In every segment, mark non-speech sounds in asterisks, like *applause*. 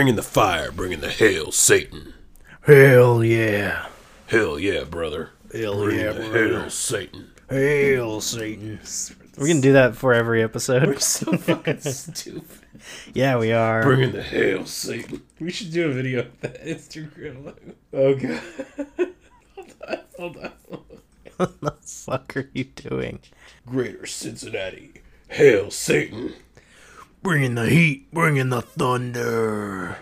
Bringing the fire, bringing the hail, Satan. Hell yeah. Hell yeah, brother. Hell Bring yeah, the brother. hail, Satan. Hail Satan. We're gonna do that for every episode. We're so fucking stupid. Yeah, we are. Bringing the hail, Satan. We should do a video of that Instagram. Oh god. Hold on. what the fuck are you doing? Greater Cincinnati. Hail, Satan. Bringing the heat, bringing the thunder.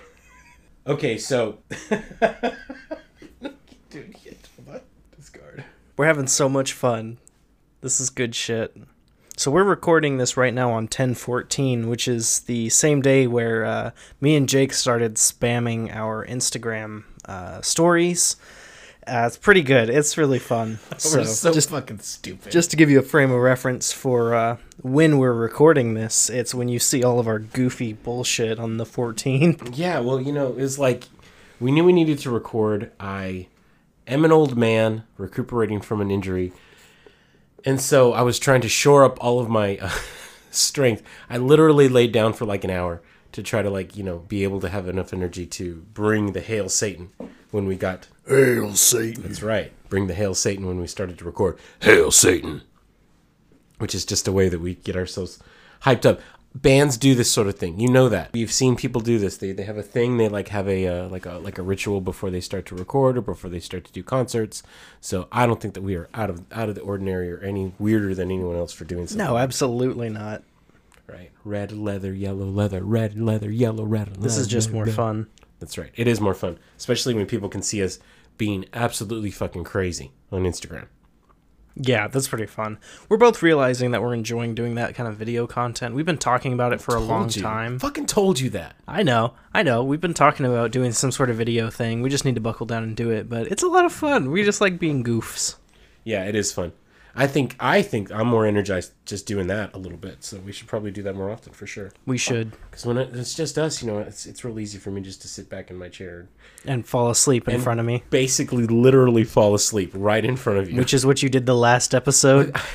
Okay, so. *laughs* Dude, yeah, hold on. Discard. We're having so much fun. This is good shit. So we're recording this right now on 1014, which is the same day where uh, me and Jake started spamming our Instagram uh, stories. Uh, it's pretty good. It's really fun. *laughs* We're so just fucking stupid. just to give you a frame of reference for uh, when we're recording this, it's when you see all of our goofy bullshit on the 14th. *laughs* Yeah, well, you know, it's like we knew we needed to record. I am an old man recuperating from an injury. And so I was trying to shore up all of my uh, *laughs* strength. I literally laid down for like an hour to try to like, you know, be able to have enough energy to bring the hail Satan when we got Hail, Satan. That's right. Bring the hail Satan when we started to record, Hail, Satan. Which is just a way that we get ourselves hyped up. Bands do this sort of thing. You know that. We've seen people do this. They, they have a thing. They like have a uh, like a like a ritual before they start to record or before they start to do concerts. So I don't think that we are out of out of the ordinary or any weirder than anyone else for doing something. No, absolutely not. right. Red leather, yellow leather, red leather, yellow red. This is just more fun. That's right. It is more fun, especially when people can see us being absolutely fucking crazy on Instagram. Yeah, that's pretty fun. We're both realizing that we're enjoying doing that kind of video content. We've been talking about it for a long you. time. Fucking told you that. I know, I know. We've been talking about doing some sort of video thing. We just need to buckle down and do it, but it's a lot of fun. We just like being goofs. Yeah, it is fun. I think I think I'm more energized just doing that a little bit. So we should probably do that more often for sure. We should. Because when it, it's just us, you know, it's it's real easy for me just to sit back in my chair, And fall asleep in And- front of me, basically, literally fall asleep right in front of you. which is what you did the last episode. *laughs*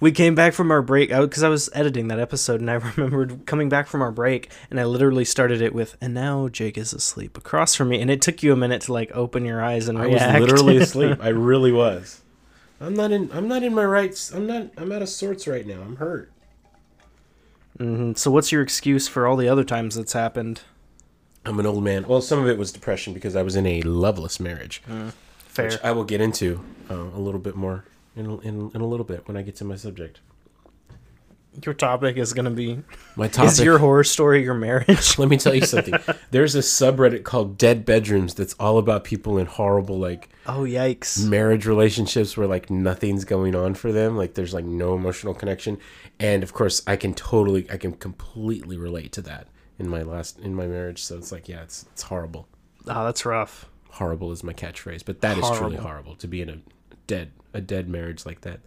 We came back from our break oh, because I was editing that episode, and I *laughs* remembered coming back from our break, and I literally started it with, "And now Jake is asleep across from me," and it took you a minute to like open your eyes and I was literally *laughs* asleep. I really was. I'm not in. I'm not in my rights. I'm not. I'm out of sorts right now. I'm hurt. Mhm. So, what's your excuse for all the other times that's happened? I'm an old man. Well, some of it was depression because I was in a loveless marriage, Fair. which I will get into uh, a little bit more in, in in a little bit when I get to my subject. Your topic is going to be My topic. Is your horror story your marriage? *laughs* Let me tell you something. There's a subreddit called Dead Bedrooms that's all about people in horrible like oh, yikes. marriage relationships where like nothing's going on for them, like there's like no emotional connection. And of course, I can totally I can completely relate to that in my last in my marriage. So it's like, yeah, it's it's horrible. Oh, that's rough. Horrible is my catchphrase, but that is truly Horrible. horrible to be in a dead a dead marriage like that.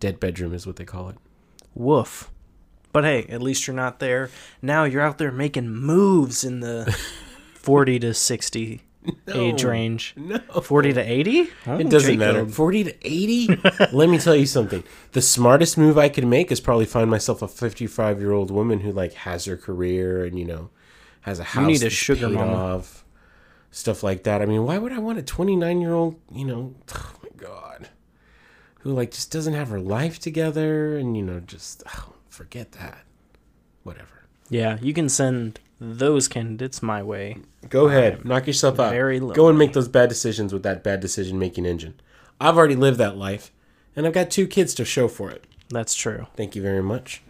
Dead bedroom is what they call it. Woof. But hey, at least you're not there. Now you're out there making moves in the *laughs* 40 to 60 age range. No. 40 to 80? It oh, doesn't matter. 40 to 80? *laughs* Let me tell you something. The smartest move I could make is probably find myself a 55 year old woman who, like, has her career and, you know, has a house. You need a sugar paid mama. Off, stuff like that. I mean, why would I want a 29 year old, you know, *sighs* oh my God, who, like, just doesn't have her life together and, you know, just oh, forget that. Whatever. Yeah, you can send those candidates my way. Go um, ahead, knock yourself out. very Go and make those bad decisions with that bad decision making engine. I've already lived that life, and I've got two kids to show for it. That's true. Thank you very much.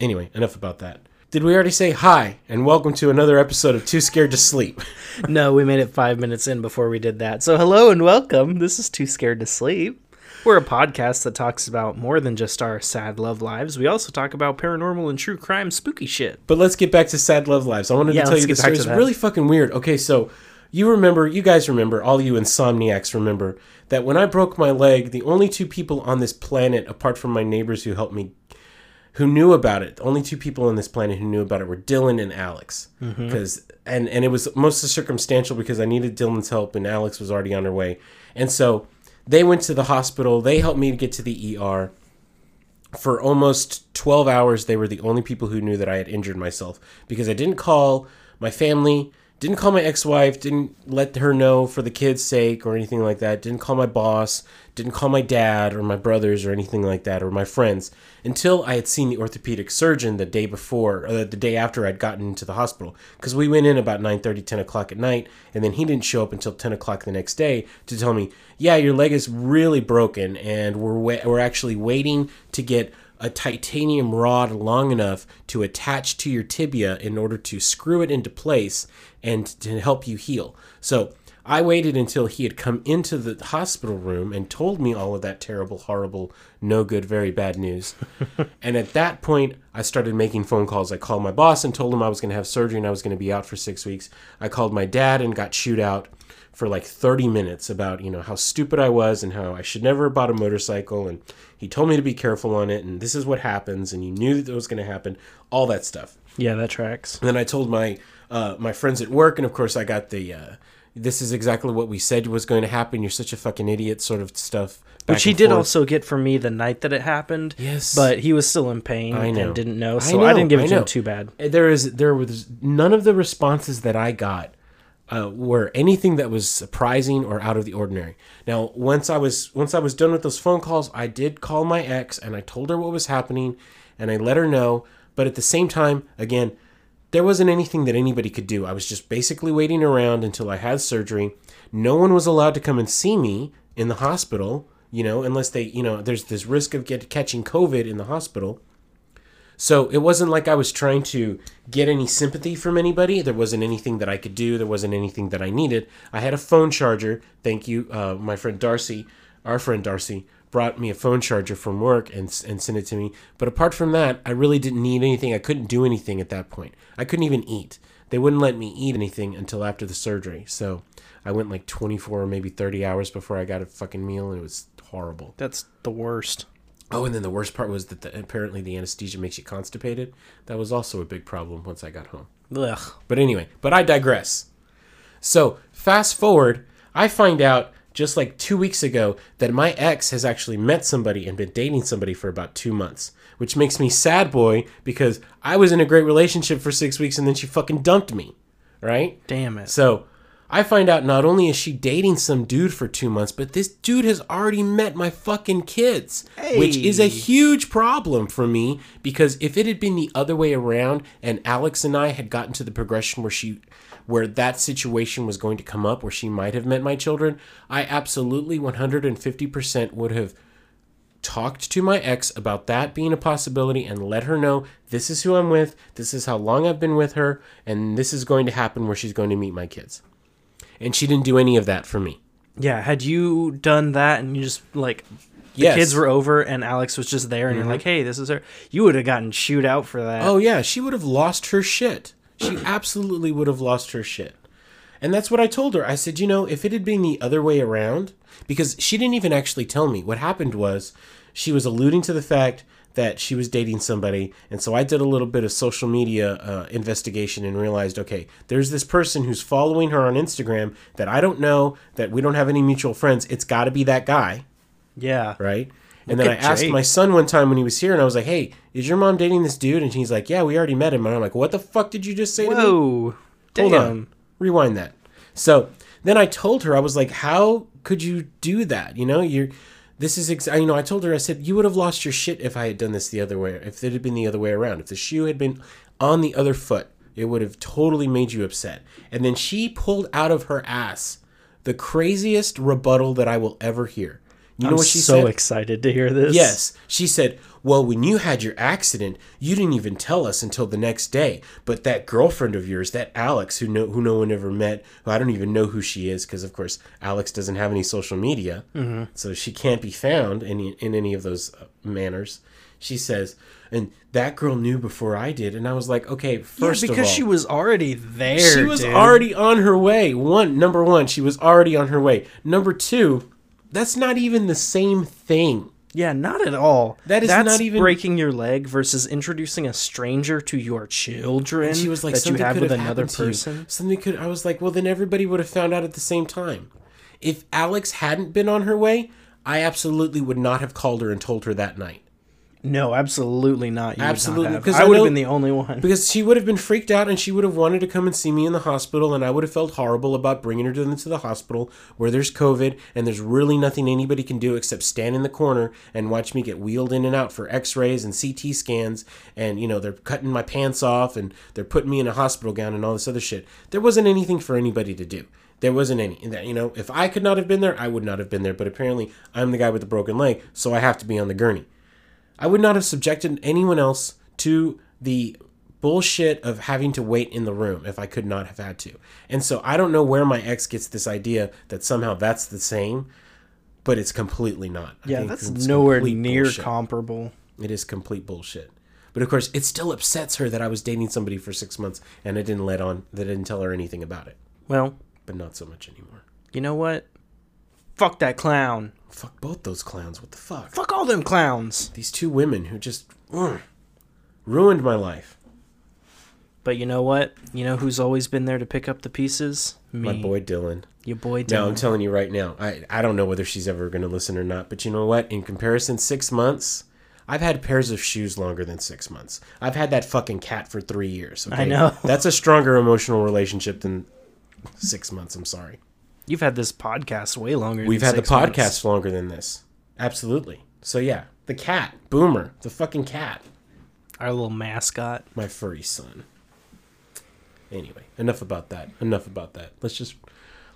Anyway, enough about that. Did we already say hi and welcome to another episode of Too Scared to Sleep? *laughs* no, we made it five minutes in before we did that. So, hello and welcome. This is Too Scared to Sleep. We're a podcast that talks about more than just our sad love lives. We also talk about paranormal and true crime spooky shit. But let's get back to Sad Love Lives. I wanted Yeah, to tell you this story. It's really fucking weird. Okay, so you remember, you guys remember, all you insomniacs remember, that when I broke my leg, the only two people on this planet, apart from my neighbors who helped me, who knew about it, the only two people on this planet who knew about it were Dylan and Alex. Mm-hmm. Because and and it was mostly circumstantial because I needed Dylan's help and Alex was already on her way, and so they went to the hospital. They helped me get to the ER for almost 12 hours they were the only people who knew that i had injured myself because i didn't call my family Didn't call my ex-wife. Didn't let her know for the kids' sake or anything like that. Didn't call my boss. Didn't call my dad or my brothers or anything like that or my friends until I had seen the orthopedic surgeon the day before or the day after I'd gotten into the hospital. Because we went in about 9:30, 10 o'clock at night, and then he didn't show up until 10 o'clock the next day to tell me, "Yeah, your leg is really broken, and we're wa- we're actually waiting to get." A titanium rod long enough to attach to your tibia in order to screw it into place and to help you heal. So I waited until he had come into the hospital room and told me all of that terrible, horrible, no good, very bad news. *laughs* and at that point, I started making phone calls. I called my boss and told him I was going to have surgery and I was going to be out for six weeks. I called my dad and got chewed out for like 30 minutes about you know how stupid I was and how I should never have bought a motorcycle and he told me to be careful on it and this is what happens and you knew that it was going to happen all that stuff Yeah, that tracks. and then I told my uh, my friends at work and of course I got the uh, this is exactly what we said was going to happen you're such a fucking idiot sort of stuff Which he did forth. also get from me the night that it happened. Yes. But he was still in pain I know. and didn't know, so I, know, didn't give it to him too bad. there is there was none of the responses that I got uh, were anything that was surprising or out of the ordinary. Now, once I was once I was done with those phone calls, I did call my ex and I told her what was happening and I let her know. But at the same time, again, there wasn't anything that anybody could do. I was just basically waiting around until I had surgery. No one was allowed to come and see me in the hospital, you know, unless they, you know, there's this risk of get catching COVID in the hospital. So it wasn't like I was trying to get any sympathy from anybody. There wasn't anything that I could do. There wasn't anything that I needed. I had a phone charger. Thank you, uh, my friend Darcy, our friend Darcy, brought me a phone charger from work and, and sent it to me. But apart from that, I really didn't need anything. I couldn't do anything at that point. I couldn't even eat. They wouldn't let me eat anything until after the surgery. So I went like 24 or maybe 30 hours before I got a fucking meal, and it was horrible. That's the worst. Oh, and then the worst part was that the, apparently the anesthesia makes you constipated. That was also a big problem once I got home. Ugh. But anyway, but I digress. So, fast forward, I find out just like two weeks ago that my ex has actually met somebody and been dating somebody for about two months, which makes me sad boy because I was in a great relationship for six weeks and then she fucking dumped me, right? Damn it. So I find out not only is she dating some dude for two months, but this dude has already met my fucking kids, which is a huge problem for me because if it had been the other way around and Alex and I had gotten to the progression where she where that situation was going to come up where she might have met my children, I absolutely 150% would have talked to my ex about that being a possibility and let her know this is who I'm with, this is how long I've been with her, and this is going to happen where she's going to meet my kids. And she didn't do any of that for me. Yeah, had you done that and you just like the Yes. Mm-hmm. kids were over and Alex was just there and you're like, "Hey, this is her." You would have gotten chewed out for that. Oh yeah, she would have lost her shit. She absolutely would have lost her shit. And that's what I told her. I said, you know, if it had been the other way around, because she didn't even actually tell me. What happened was she was alluding to the fact that she was dating somebody. And so I did a little bit of social media uh, investigation and realized, okay, there's this person who's following her on Instagram that I don't know, that we don't have any mutual friends. It's got to be that guy yeah. right? And Look then I asked Jake. my son one time when he was here, and I was like, "Hey, is your mom dating this dude?" And he's like, "Yeah, we already met him." And I'm like, "What the fuck did you just say to me?" Whoa. Hold on, rewind that. So then I told her, I was like, "How could you do that? You know, you're." This is ex- you know I told her I said you would have lost your shit if I had done this the other way if it had been the other way around. If the shoe had been on the other foot it would have totally made you upset. And then she pulled out of her ass the craziest rebuttal that I will ever hear you know I'm what she so said excited to hear this. Yes. She said, Well, when you had your accident, you didn't even tell us until the next day. But that girlfriend of yours, that Alex, who no, who no one ever met, who I don't even know who she is, because of course Alex doesn't have any social media, so she can't be found in, in any of those uh, manners. She says, and that girl knew before I did, and I was like, okay, Yeah, first of all, because she was already there. she was dude. already on her way. One, number one, she was already on her way. Number two, that's not even the same thing. Yeah, not at all. That is That's not even- breaking your leg versus introducing a stranger to your children. And she was like, that you something have could with have another you. person. Something could. I was like, well, then everybody would have found out at the same time. If Alex hadn't been on her way, I absolutely would not have called her and told her that night. No, absolutely not. You Absolutely, would not have. 'cause I I would have been the only one. Because she would have been freaked out and she would have wanted to come and see me in the hospital, and I would have felt horrible about bringing her to the, to the hospital where there's COVID and there's really nothing anybody can do except stand in the corner and watch me get wheeled in and out for x rays and CT scans. And, you know, they're cutting my pants off and they're putting me in a hospital gown and all this other shit. There wasn't anything for anybody to do. There wasn't any. You know, if I could not have been there, I would not have been there. But apparently, I'm the guy with the broken leg, so I have to be on the gurney. I would not have subjected anyone else to the bullshit of having to wait in the room if I could not have had to. And so I don't know where my ex gets this idea that somehow that's the same, but it's completely not. I Yeah, that's nowhere near bullshit. comparable. It is complete bullshit. But of course, it still upsets her that I was dating somebody for six months and I didn't let on, that I didn't tell her anything about it. Well, But not so much anymore. you know what? Fuck that clown. Fuck both those clowns. What the fuck? Fuck all them clowns. These two women who just mm, ruined my life. But you know what? You know who's always been there to pick up the pieces? Me. My boy Dylan. Your boy Dylan. No, I'm telling you right now. I, I don't know whether she's ever going to listen or not, but you know what? In comparison, six months, I've had pairs of shoes longer than six months. I've had that fucking cat for three years. Okay? I know. That's a stronger emotional relationship than six months. I'm sorry. You've had this podcast way longer. Than. We've had the six months. podcast longer than this. Absolutely. So yeah, the cat, Boomer, the fucking cat, Our little mascot. my furry son. Anyway, enough about that. Enough about that. Let's just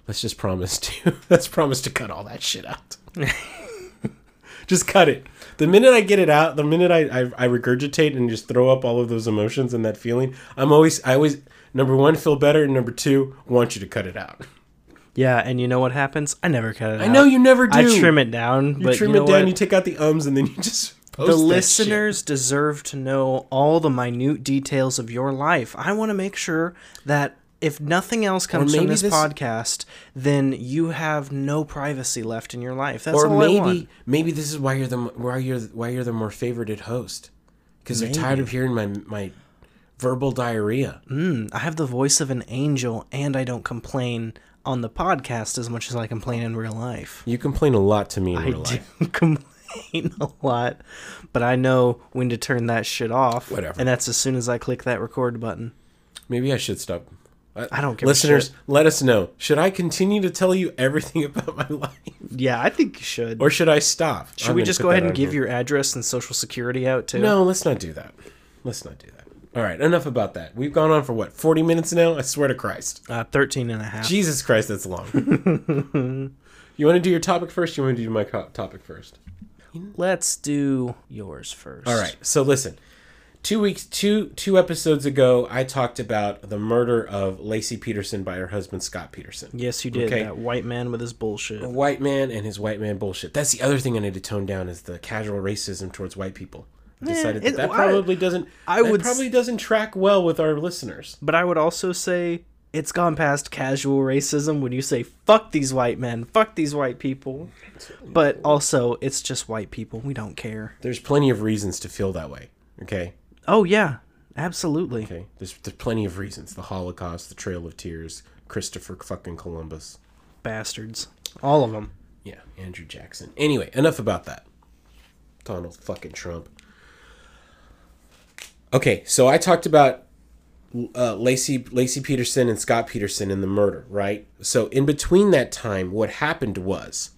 let's just promise to *laughs* let's promise to cut all that shit out. *laughs* just cut it. The minute I get it out, the minute I, I I regurgitate and just throw up all of those emotions and that feeling, I'm always I always number one feel better and number two want you to cut it out. Yeah, and you know what happens? I never cut it out. I out. know you never do. I trim it down, You but trim you know it down. what? You take out the ums and then you *laughs* just post the that shit. listeners deserve to know all the minute details of your life. I want to make sure that if nothing else comes from this, this- podcast, then you have no privacy left in your life. That's or all I maybe want. maybe this is why you're the why you're why you're the more favorited host because they're tired of hearing my my verbal diarrhea. Mm, I have the voice of an angel, and I don't complain on the podcast as much as I complain in real life. You complain a lot to me in I real life. do *laughs* complain a lot, but I know when to turn that shit off. Whatever. And that's as soon as I click that record button. Maybe I should stop. Uh, I don't care. Listeners, shit. let us know. Should I continue to tell you everything *laughs* about my life, Yeah, I think you should. or should I stop? Should I'm we just go ahead and give here. your address and social security out too? No, let's not do that. Let's not do that. All right, enough about that. We've gone on for what, 40 minutes now? I swear to Christ. Uh, 13 and a half. Jesus Christ, that's long. *laughs* you want to do your topic first? You want to do my co- topic first? Let's do yours first. All right. So listen, two weeks, two two episodes ago, I talked about the murder of Laci Peterson by her husband Scott Peterson. Yes, you did. Okay. That white man with his bullshit. A white man and his white man bullshit. That's the other thing I need to tone down is the casual racism towards white people. Decided it- that, that I- probably doesn't. I would s- probably doesn't track well with our listeners. But I would also say it's gone past casual racism when you say fuck these white men, fuck these white people. But also, it's just white people. We don't care. There's plenty of reasons to feel that way. Okay. Oh yeah, absolutely. Okay. There's there's plenty of reasons. The Holocaust, the Trail of Tears, Christopher fucking Columbus. Bastards. All of them. Yeah, Andrew Jackson. Anyway, enough about that. Donald fucking Trump. Okay, so I talked about uh, Laci Laci Peterson and Scott Peterson and the murder, right? So in between that time, what happened was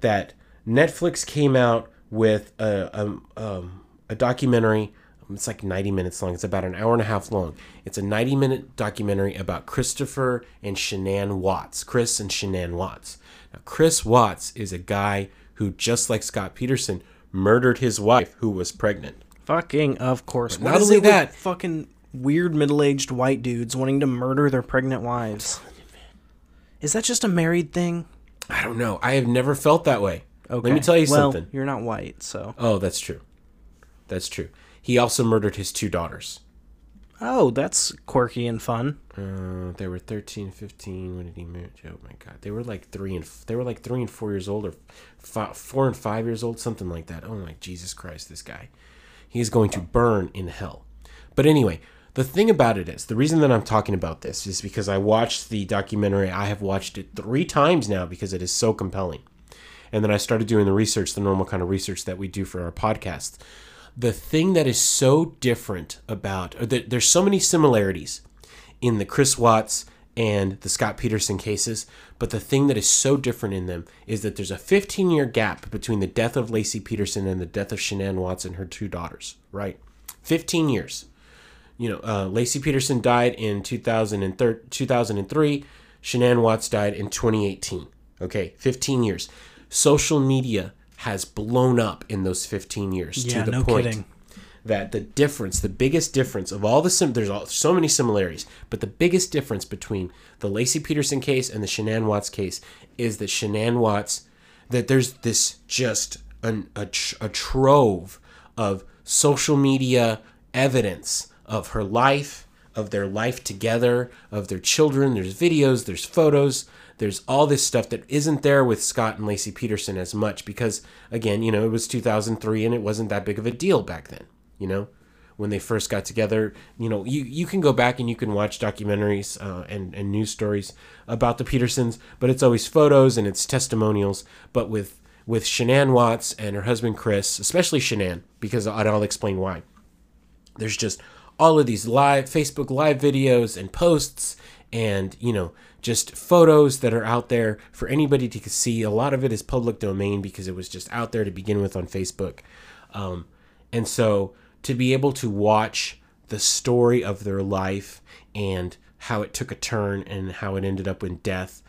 that Netflix came out with a um, a documentary. It's like 90 minutes long. It's about an hour and a half long. It's a 90 minute documentary about Christopher and Shanann Watts. Chris and Shanann Watts. Now, Chris Watts is a guy who, just like Scott Peterson, murdered his wife who was pregnant. Fucking of course. What not only that- fucking weird middle-aged white dudes wanting to murder their pregnant wives. Is that just a married thing? I don't know. I have never felt that way. Okay. Let me tell you well, something. You're not white, so. Oh, that's true. That's true. He also murdered his two daughters. Oh, that's quirky and fun. Uh, they were 13, 15. When did he marry? Oh my god, they were like three and they were like three and four years old, or fi four and five years old, something like that. Oh my Jesus Christ, this guy, he's going to burn in hell. But anyway, the thing about it is, the reason that I'm talking about this is because I watched the documentary. I have watched it three times now because it is so compelling. And then I started doing the research, the normal kind of research that we do for our podcast. the thing that is so different about, or that there's so many similarities in the Chris Watts and the Scott Peterson cases, but the thing that is so different in them is that there's a 15 year gap between the death of Laci Peterson and the death of Shanann Watts and her two daughters, right? 15 years. You know, uh, Laci Peterson died in 2003, 2003. Shanann Watts died in 2018. Okay, 15 years. Social media has blown up in those 15 years Yeah, to the no point kidding. That the difference, the biggest difference of all the sim, there's all, so many similarities, but the biggest difference between the Laci Peterson case and the Shanann Watts case is that Shanann Watts, that there's this just an, a, a trove of social media evidence of her life, of their life together, of their children. There's videos, there's photos, there's all this stuff that isn't there with Scott and Laci Peterson as much because, again, you know, it was 2003 and it wasn't that big of a deal back then, you know? When they first got together, you know, you, you can go back and you can watch documentaries uh, and, and news stories about the Petersons, but it's always photos and it's testimonials. But with with Shanann Watts and her husband Chris, especially Shanann, because and I'll explain why there's just all of these live Facebook live videos and posts and you know just photos that are out there for anybody to see a lot of it is public domain because it was just out there to begin with on Facebook um, and so to be able to watch the story of their life and how it took a turn and how it ended up in death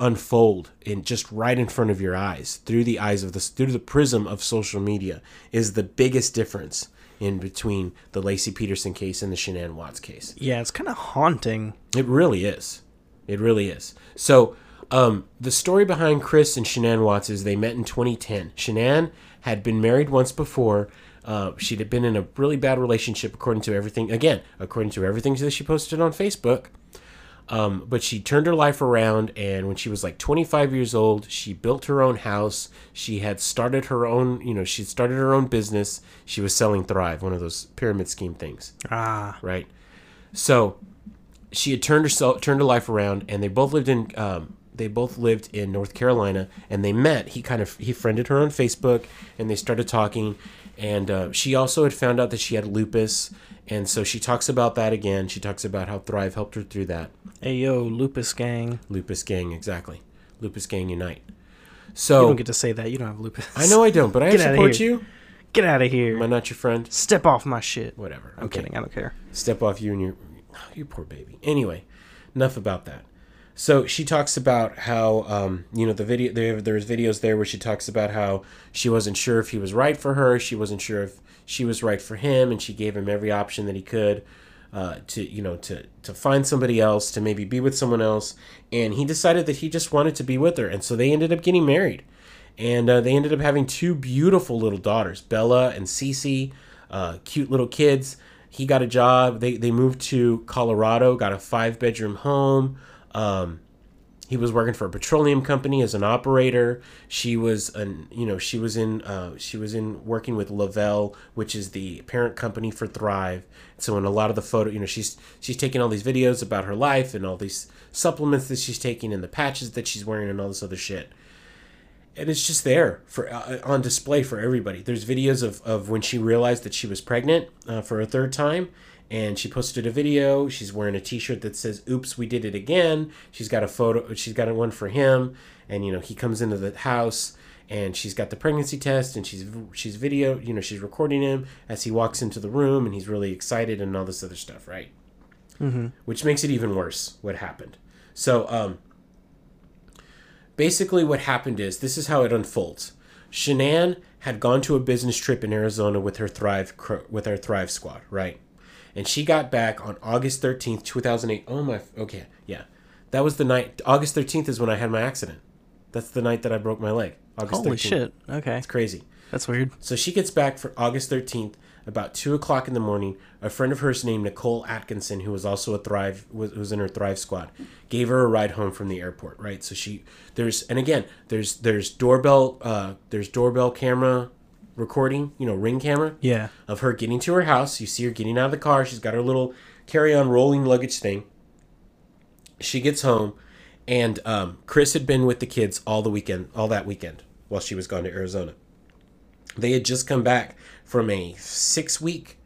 unfold in just right in front of your eyes through the eyes of the through the prism of social media is the biggest difference in between the Laci Peterson case and the Shanann Watts case. Yeah, it's kind of haunting. It really is. It really is. So, um, the story behind Chris and Shanann Watts is they met in 2010. Shanann had been married once before. Uh, she'd have been in a really bad relationship, according to everything. Again, according to everything that she posted on Facebook. Um, but she turned her life around, and when she was like 25 years old, she built her own house. She had started her own, you know, she started her own business. She was selling Thrive, one of those pyramid scheme things Ah, right? So she had turned herself turned her life around, and they both lived in um, they both lived in North Carolina, and they met. He kind of he friended her on Facebook, and they started talking. And uh, she also had found out that she had lupus, and so she talks about that again. She talks about how Thrive helped her through that. hey yo, Lupus Gang. Lupus Gang, exactly. Lupus Gang Unite. So You don't get to say that. You don't have lupus. I know I don't, but I *laughs* support you. Get out of here. Am I not your friend? Step off my shit. Whatever. I'm Okay. kidding. I don't care. step off you and your *sighs* you poor baby anyway enough about that so she talks about how um, you know the video there there's videos there where she talks about how she wasn't sure if he was right for her she wasn't sure if she was right for him and she gave him every option that he could uh, to you know to to find somebody else to maybe be with someone else and he decided that he just wanted to be with her and so they ended up getting married and uh, they ended up having two beautiful little daughters, Bella and Cece, uh, cute little kids. He got a job. They they moved to Colorado, got a five bedroom home. Um, he was working for a petroleum company as an operator. She was an you know she was in uh, she was in working with Le-Vel, which is the parent company for Thrive. So in a lot of the photo, you know she's she's taking all these videos about her life and all these supplements that she's taking and the patches that she's wearing and all this other shit and it's just there for uh, on display for everybody. There's videos of, of when she realized that she was pregnant uh, for a third time, and she posted a video. She's wearing a T-shirt that says "Oops, we did it again." She's got a photo. She's got one for him, and you know he comes into the house, and she's got the pregnancy test, and she's she's video. You know she's recording him as he walks into the room, and he's really excited and all this other stuff, right? Mm-hmm. Which makes it even worse. What happened? So, um, basically what happened is this is how it unfolds. Shanann had gone to a business trip in Arizona with her Thrive with her Thrive squad, right? And she got back on August 13th, 2008. Oh my okay, yeah. That was the night August 13th is when I had my accident. That's the night that I broke my leg. August Holy 13th. shit. Okay. It's crazy. That's weird. So she gets back for August 13th, about 2 o'clock in the morning. A friend of hers named Nicole Atkinson, who was also a Thrive, was, was in her Thrive squad, gave her a ride home from the airport, right? So she, there's, and again, there's, there's doorbell, uh, there's doorbell camera recording, you know, ring camera Yeah. of her getting to her house. You see her getting out of the car. She's got her little carry on rolling luggage thing. She gets home, and um, Chris had been with the kids all the weekend, all that weekend while she was gone to Arizona. They had just come back from a six week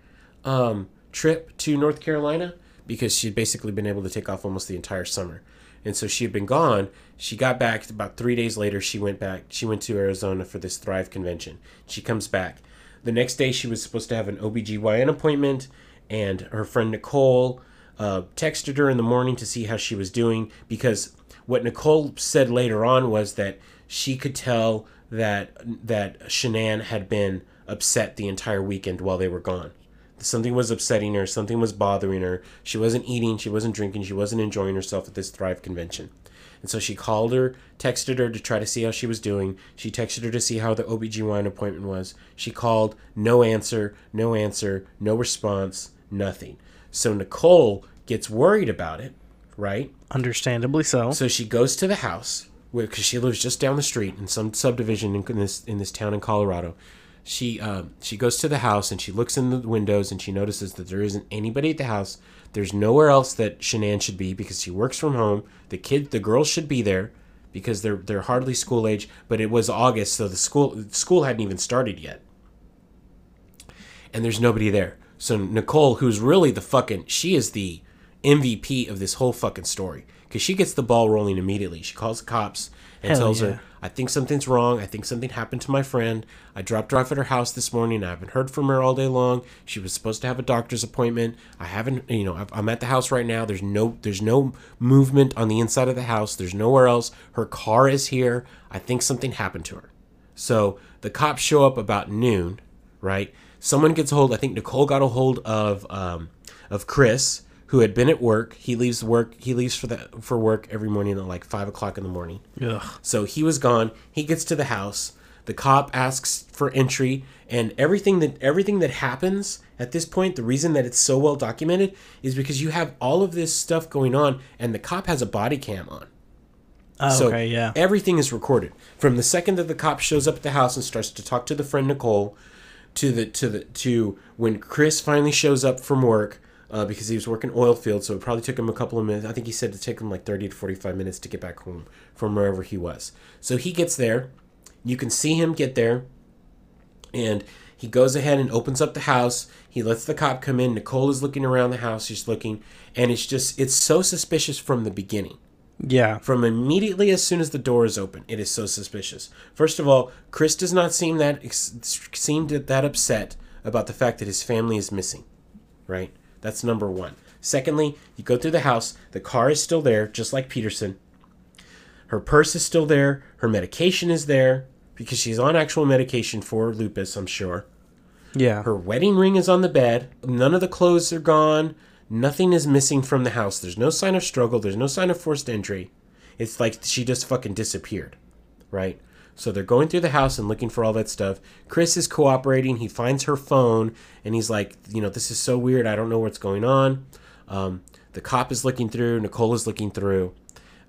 um, trip to North Carolina because she'd basically been able to take off almost the entire summer. And so she had been gone. She got back about three days later. She went back. She went to Arizona for this Thrive convention. She comes back. The next day, she was supposed to have an OBGYN appointment, and her friend Nicole uh, texted her in the morning to see how she was doing because what Nicole said later on was that she could tell that that Shanann had been upset the entire weekend while they were gone. Something was upsetting her, something was bothering her. She wasn't eating, she wasn't drinking, she wasn't enjoying herself at this Thrive convention. And so she called her, texted her to try to see how she was doing. She texted her to see how the OBGYN appointment was. She called, no answer, no answer, no response, nothing. So Nicole gets worried about it, right? Understandably so. So she goes to the house because she lives just down the street in some subdivision in this in this town in Colorado. She um, she goes to the house and she looks in the windows and she notices that there isn't anybody at the house. There's nowhere else that Shanann should be because she works from home. The kid, the girls should be there because they're they're hardly school age. But it was August, so the school school hadn't even started yet, and there's nobody there. So Nicole, who's really the fucking, she is the MVP of this whole fucking story because she gets the ball rolling immediately. She calls the cops and Hell tells yeah. her, "I think something's wrong. I think something happened to my friend. I dropped her off at her house this morning. I haven't heard from her all day long. She was supposed to have a doctor's appointment. I haven't, you know, I'm at the house right now. There's no, there's no movement on the inside of the house. There's nowhere else. Her car is here. I think something happened to her." So the cops show up about noon, right? Someone gets a hold. I think Nicole got a hold of um, of Chris, who had been at work. He leaves work. He leaves for the for work every morning at like five o'clock in the morning. Ugh. So he was gone. He gets to the house. The cop asks for entry, and everything that everything that happens at this point, the reason that it's so well documented is because you have all of this stuff going on, and the cop has a body cam on. Oh, So okay, yeah. everything is recorded from the second that the cop shows up at the house and starts to talk to the friend Nicole, to the to the to when Chris finally shows up from work uh, because he was working oil field, so it probably took him a couple of minutes. I think he said it took him like thirty to forty five minutes to get back home from wherever he was. So he gets there. You can see him get there, and he goes ahead and opens up the house. He lets the cop come in. Nicole is looking around the house. She's looking, and it's just it's so suspicious from the beginning Yeah. from immediately as soon as the door is open. It is so suspicious. First of all, Chris does not seem that seemed that upset about the fact that his family is missing. Right? That's number one. Secondly, you go through the house. The car is still there, just like Peterson. Her purse is still there. Her medication is there because she's on actual medication for lupus. I'm sure. Yeah. Her wedding ring is on the bed. None of the clothes are gone. Nothing is missing from the house. There's no sign of struggle. There's no sign of forced entry. It's like she just fucking disappeared. Right? So they're going through the house and looking for all that stuff. Chris is cooperating. He finds her phone and he's like, you know, this is so weird. I don't know what's going on. Um, the cop is looking through. Nicole is looking through.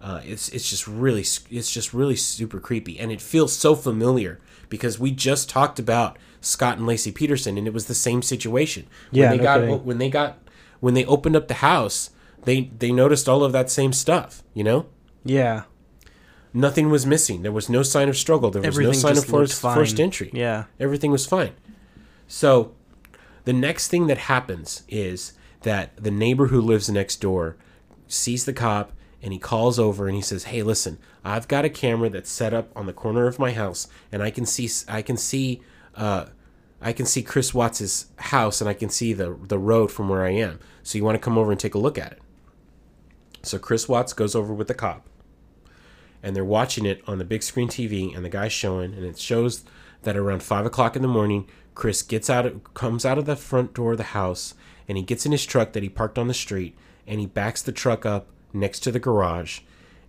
Uh, it's it's just really it's just really super creepy, and it feels so familiar because we just talked about Scott and Laci Peterson, and it was the same situation. Yeah, when they no got kidding. when they got when they opened up the house, they they noticed all of that same stuff. You know, Yeah. Nothing was missing. There was no sign of struggle. There was Everything no sign of forced, forced entry. Yeah. Everything was fine. So, the next thing that happens is that the neighbor who lives next door sees the cop and he calls over and he says, "Hey, listen, I've got a camera that's set up on the corner of my house, and I can see I can see uh, I can see Chris Watts's house, and I can see the the road from where I am. So you want to come over and take a look at it?" So Chris Watts goes over with the cop and they're watching it on the big screen TV, and the guy's showing, and it shows that around five o'clock in the morning, Chris gets out, of, comes out of the front door of the house, and he gets in his truck that he parked on the street, and he backs the truck up next to the garage,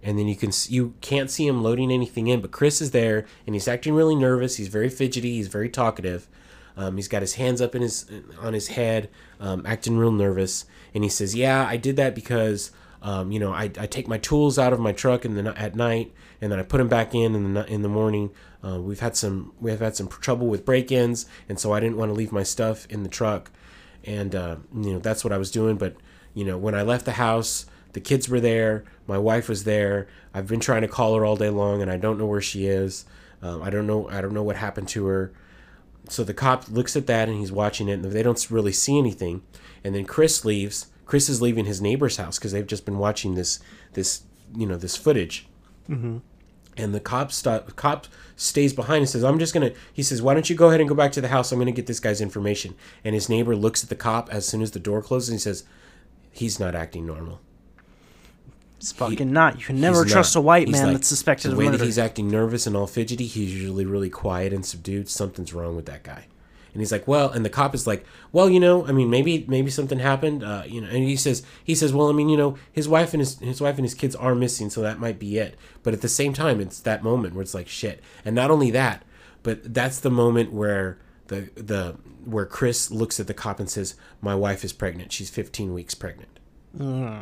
and then you can you can't see him loading anything in, but Chris is there, and he's acting really nervous. He's very fidgety. He's very talkative. Um, he's got his hands up in his on his head, um, acting real nervous, and he says, "Yeah, I did that because." Um, you know, I, I take my tools out of my truck in the n- at night, and then I put them back in in the in the morning. Uh, we've had some we have had some trouble with break-ins, and so I didn't want to leave my stuff in the truck, and uh, you know that's what I was doing. But you know, when I left the house, the kids were there, my wife was there. I've been trying to call her all day long, and I don't know where she is. Um, I don't know I don't know what happened to her. so the cop looks at that and he's watching it, and they don't really see anything. And then Chris leaves. Chris is leaving his neighbor's house because they've just been watching this this you know this footage. Mm-hmm. And the cop stop cop stays behind and says, "I'm just gonna." He says, "Why don't you go ahead and go back to the house? I'm gonna get this guy's information." And his neighbor looks at the cop as soon as the door closes and he says, "He's not acting normal." It's fucking not. You can never trust not. a white He's man like, that's suspected the of way murder. that he's acting nervous and all fidgety. He's usually really quiet and subdued. Something's wrong with that guy. And he's like, well, and the cop is like, well, you know, I mean, maybe maybe something happened, uh, you know. And he says, he says, well, I mean, you know, his wife and his his wife and his kids are missing, so that might be it. But at the same time, it's that moment where it's like shit. And not only that, but that's the moment where the the where Chris looks at the cop and says, my wife is pregnant. She's 15 weeks pregnant.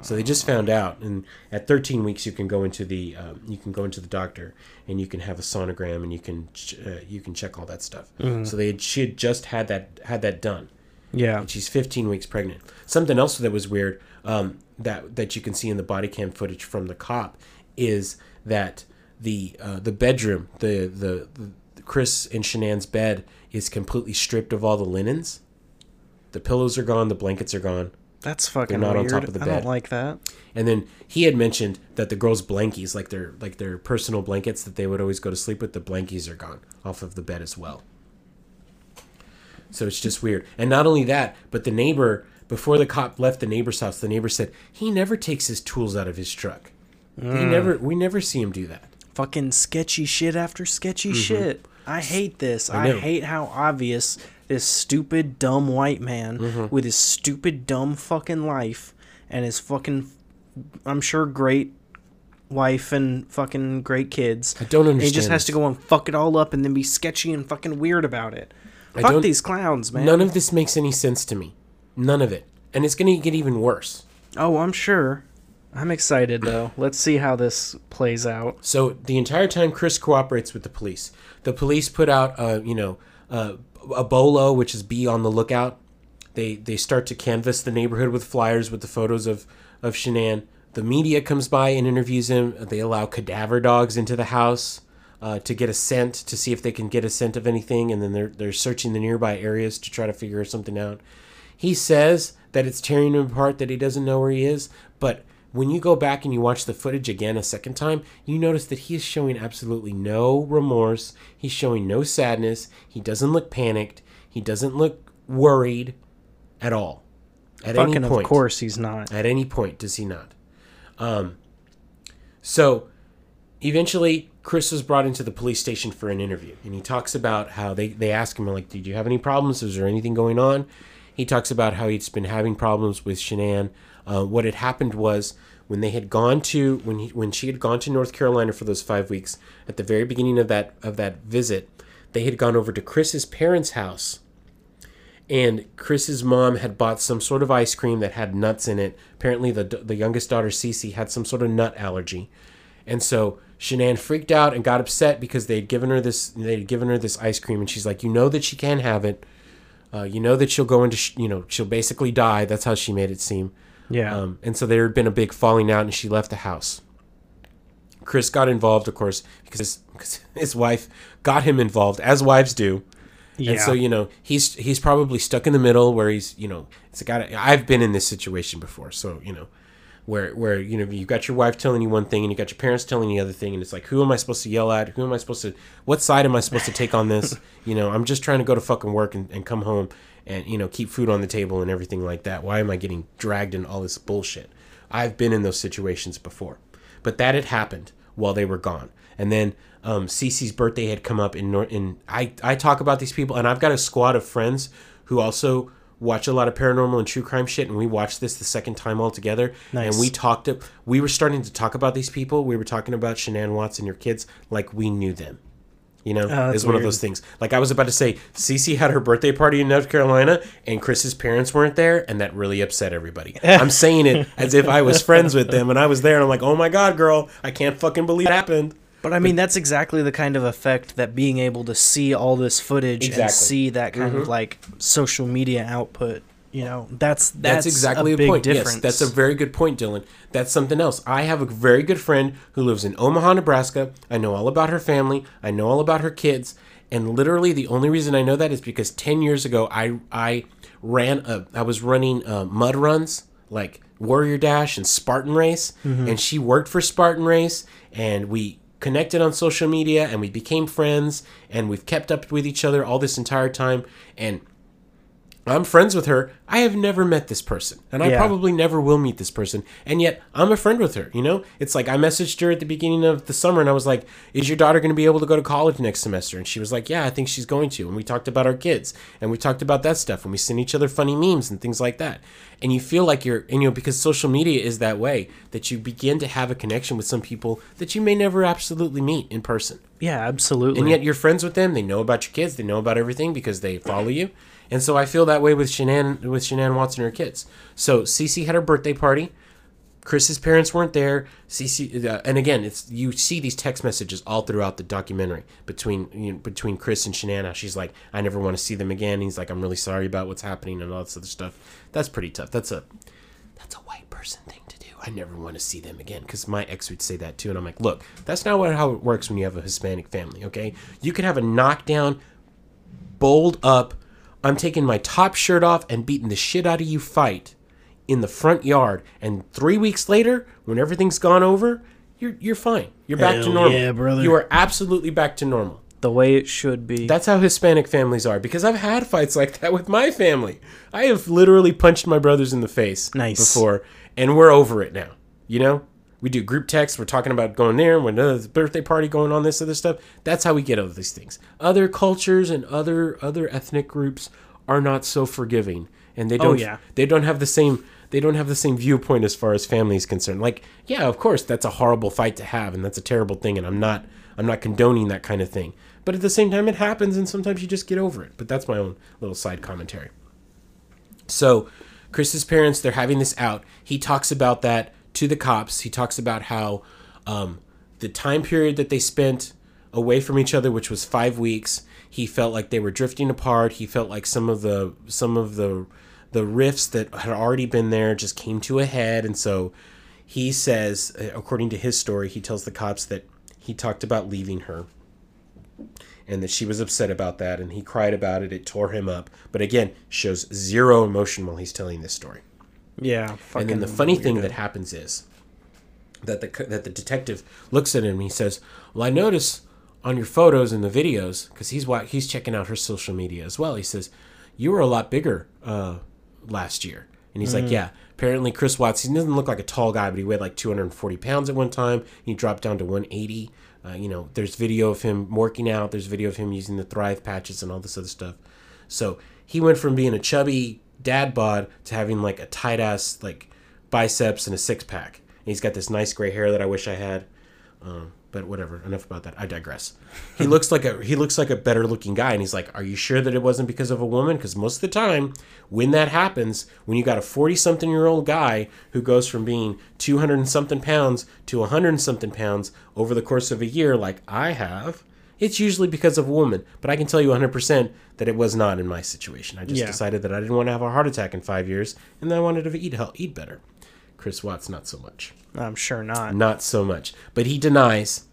So they just found out, and at 13 weeks you can go into the um, you can go into the doctor and you can have a sonogram and you can ch- uh, you can check all that stuff. So they had, she had just had that had that done, yeah. and she's 15 weeks pregnant. Something else that was weird um, that that you can see in the body cam footage from the cop is that the uh, the bedroom the, the the Chris and Shanann's bed is completely stripped of all the linens. The pillows are gone, the blankets are gone. That's fucking they're not on top of the bed. I don't like that. And then he had mentioned that the girls' blankies, like their like their personal blankets that they would always go to sleep with, the blankies are gone off of the bed as well. So it's just weird. And not only that, but the neighbor before the cop left the neighbor's house, the neighbor said he never takes his tools out of his truck. He never we never see him do that. Fucking sketchy shit after sketchy shit. I hate this. I, Mm-hmm. hate how obvious this stupid dumb white man Mm-hmm. with his stupid dumb fucking life and his fucking I'm sure great wife and fucking great kids. I don't understand. He just has to go and fuck it all up and then be sketchy and fucking weird about it. I Fuck these clowns, man. None of this makes any sense to me. None of it. And it's going to get even worse. oh, I'm sure. I'm excited though. *clears throat* Let's see how this plays out. So the entire time, Chris cooperates with the police. The police put out, uh, you know, uh, a bolo, which is be on the lookout. They they start to canvass the neighborhood with flyers with the photos of of Shanann. The media comes by and interviews him. They allow cadaver dogs into the house uh, to get a scent to see if they can get a scent of anything, and then they're they're searching the nearby areas to try to figure something out. He says that it's tearing him apart, that he doesn't know where he is, but when you go back and you watch the footage again a second time, you notice that he is showing absolutely no remorse. He's showing no sadness. He doesn't look panicked. He doesn't look worried at all. At Fucking any point. of course he's not. At any point does he not. Um, so eventually, Chris was brought into the police station for an interview, and he talks about how they, they ask him, like, did you have any problems? Is there anything going on? He talks about how he's been having problems with Shanann. Uh, what had happened was when they had gone to when he when she had gone to North Carolina for those five weeks. At the very beginning of that of that visit, they had gone over to Chris's parents' house and Chris's mom had bought some sort of ice cream that had nuts in it. Apparently, the the youngest daughter Cece had some sort of nut allergy, and so Shanann freaked out and got upset because they had given her this they'd given her this ice cream, and she's like, "You know that she can have it. Uh, you know that she'll go into sh- you know she'll basically die." That's how she made it seem. Yeah. Um, and so there had been a big falling out, and she left the house. Chris got involved, of course, because his, because his wife got him involved, as wives do. yeah. And so you know he's he's probably stuck in the middle where he's you know it's got I've been in this situation before so you know where where you know you've got your wife telling you one thing and you got your parents telling you the other thing and it's like who am I supposed to yell at? Who am I supposed to what side am I supposed to take on this? *laughs* You know I'm just trying to go to fucking work and, and come home and you know keep food on the table and everything like that. Why am I getting dragged in all this bullshit? I've been in those situations before but that had happened while they were gone. And then um, Cece's birthday had come up in Nor- in I I talk about these people, and I've got a squad of friends who also watch a lot of paranormal and true crime shit, and we watched this the second time all together, Nice. and we talked. We were starting to talk about these people. We were talking about Shanann Watts and your kids like we knew them. You know, oh, that's it's one of those things. Like I was about to say, Cece had her birthday party in North Carolina, and Chris's parents weren't there, and that really upset everybody. *laughs* I'm saying it as if I was friends with them, and I was there, and I'm like, oh my god, girl, I can't fucking believe it happened. But I mean, that's exactly the kind of effect that being able to see all this footage and see that kind of like social media output, you know, that's that's, That's, exactly a the point. difference. Yes, that's a very good point, Dylan. That's something else. I have a very good friend who lives in Omaha, Nebraska. I know all about her family. I know all about her kids. And literally, the only reason I know that is because ten years ago, I I ran a I was running uh, mud runs like Warrior Dash and Spartan Race, and she worked for Spartan Race, and we connected on social media, and we became friends, and we've kept up with each other all this entire time, and I'm friends with her. I have never met this person, and I Yeah. probably never will meet this person. And yet, I'm a friend with her. You know, it's like I messaged her at the beginning of the summer, and I was like, "Is your daughter going to be able to go to college next semester?" And she was like, "Yeah, I think she's going to." And we talked about our kids, and we talked about that stuff, and we sent each other funny memes and things like that. And you feel like you're, and you know, because social media is that way that you begin to have a connection with some people that you may never absolutely meet in person. Yeah, absolutely. And yet you're friends with them. They know about your kids. They know about everything because they follow you. And so I feel that way with Shanann with Shanann Watson and her kids. So Cece had her birthday party. Chris's parents weren't there. Cece, uh, and again, it's you see these text messages all throughout the documentary between you know, between Chris and Shanann. She's like, I never want to see them again. He's like, I'm really sorry about what's happening and all this other stuff. That's pretty tough. That's a that's a white person thing to do. I never want to see them again because my ex would say that too, and I'm like, look, that's not what, how it works when you have a Hispanic family. Okay, you could have a knockdown, bold up. I'm taking my top shirt off and beating the shit out of you fight in the front yard, and three weeks later, when everything's gone over, you're you're fine. You're back to Hell normal. yeah, brother. You are absolutely back to normal. the way it should be. That's how Hispanic families are because I've had fights like that with my family. I have literally punched my brothers in the face Nice. before, and we're over it now. You know, we do group texts. We're talking about going there when the birthday party going on this other stuff. That's how we get over these things. Other cultures and other other ethnic groups are not so forgiving, and they oh, don't. yeah. They don't have the same. They don't have the same viewpoint as far as family is concerned. Like, yeah, of course, that's a horrible fight to have, and that's a terrible thing, and I'm not. I'm not condoning that kind of thing. But at the same time, it happens, and sometimes you just get over it. But that's my own little side commentary. So, Chris's parents, they're having this out. He talks about that to the cops. He talks about how um, the time period that they spent away from each other, which was five weeks, he felt like they were drifting apart. He felt like some of the some of the the rifts that had already been there just came to a head, and so he says, uh, according to his story, he tells the cops that he talked about leaving her and that she was upset about that. And he cried about it. It tore him up. But again shows zero emotion while he's telling this story yeah. and then the funny thing that happens is that the that the detective looks at him and he says well i notice on your photos and the videos because he's he's checking out her social media as well he says you were a lot bigger uh, last year. And he's like yeah apparently chris watts he doesn't look like a tall guy but he weighed like 240 pounds at one time. He dropped down to 180 uh, you know there's video of him working out there's video of him using the thrive patches and all this other stuff. So he went from being a chubby dad bod to having like a tight ass like biceps and a six pack. And he's got this nice gray hair that I wish I had. Um, but whatever. Enough about that. I digress. He *laughs* looks like a he looks like a better looking guy, and he's like, "Are you sure that it wasn't because of a woman? Because most of the time, when that happens, when you got a forty something year old guy who goes from being two hundred and something pounds to hundred and something pounds over the course of a year, like I have." It's usually because of a woman, but I can tell you 100% that it was not in my situation. I just Yeah. decided that I didn't want to have a heart attack in five years, and I wanted to eat eat better. Chris Watts, not so much. I'm sure not. Not so much. But he denies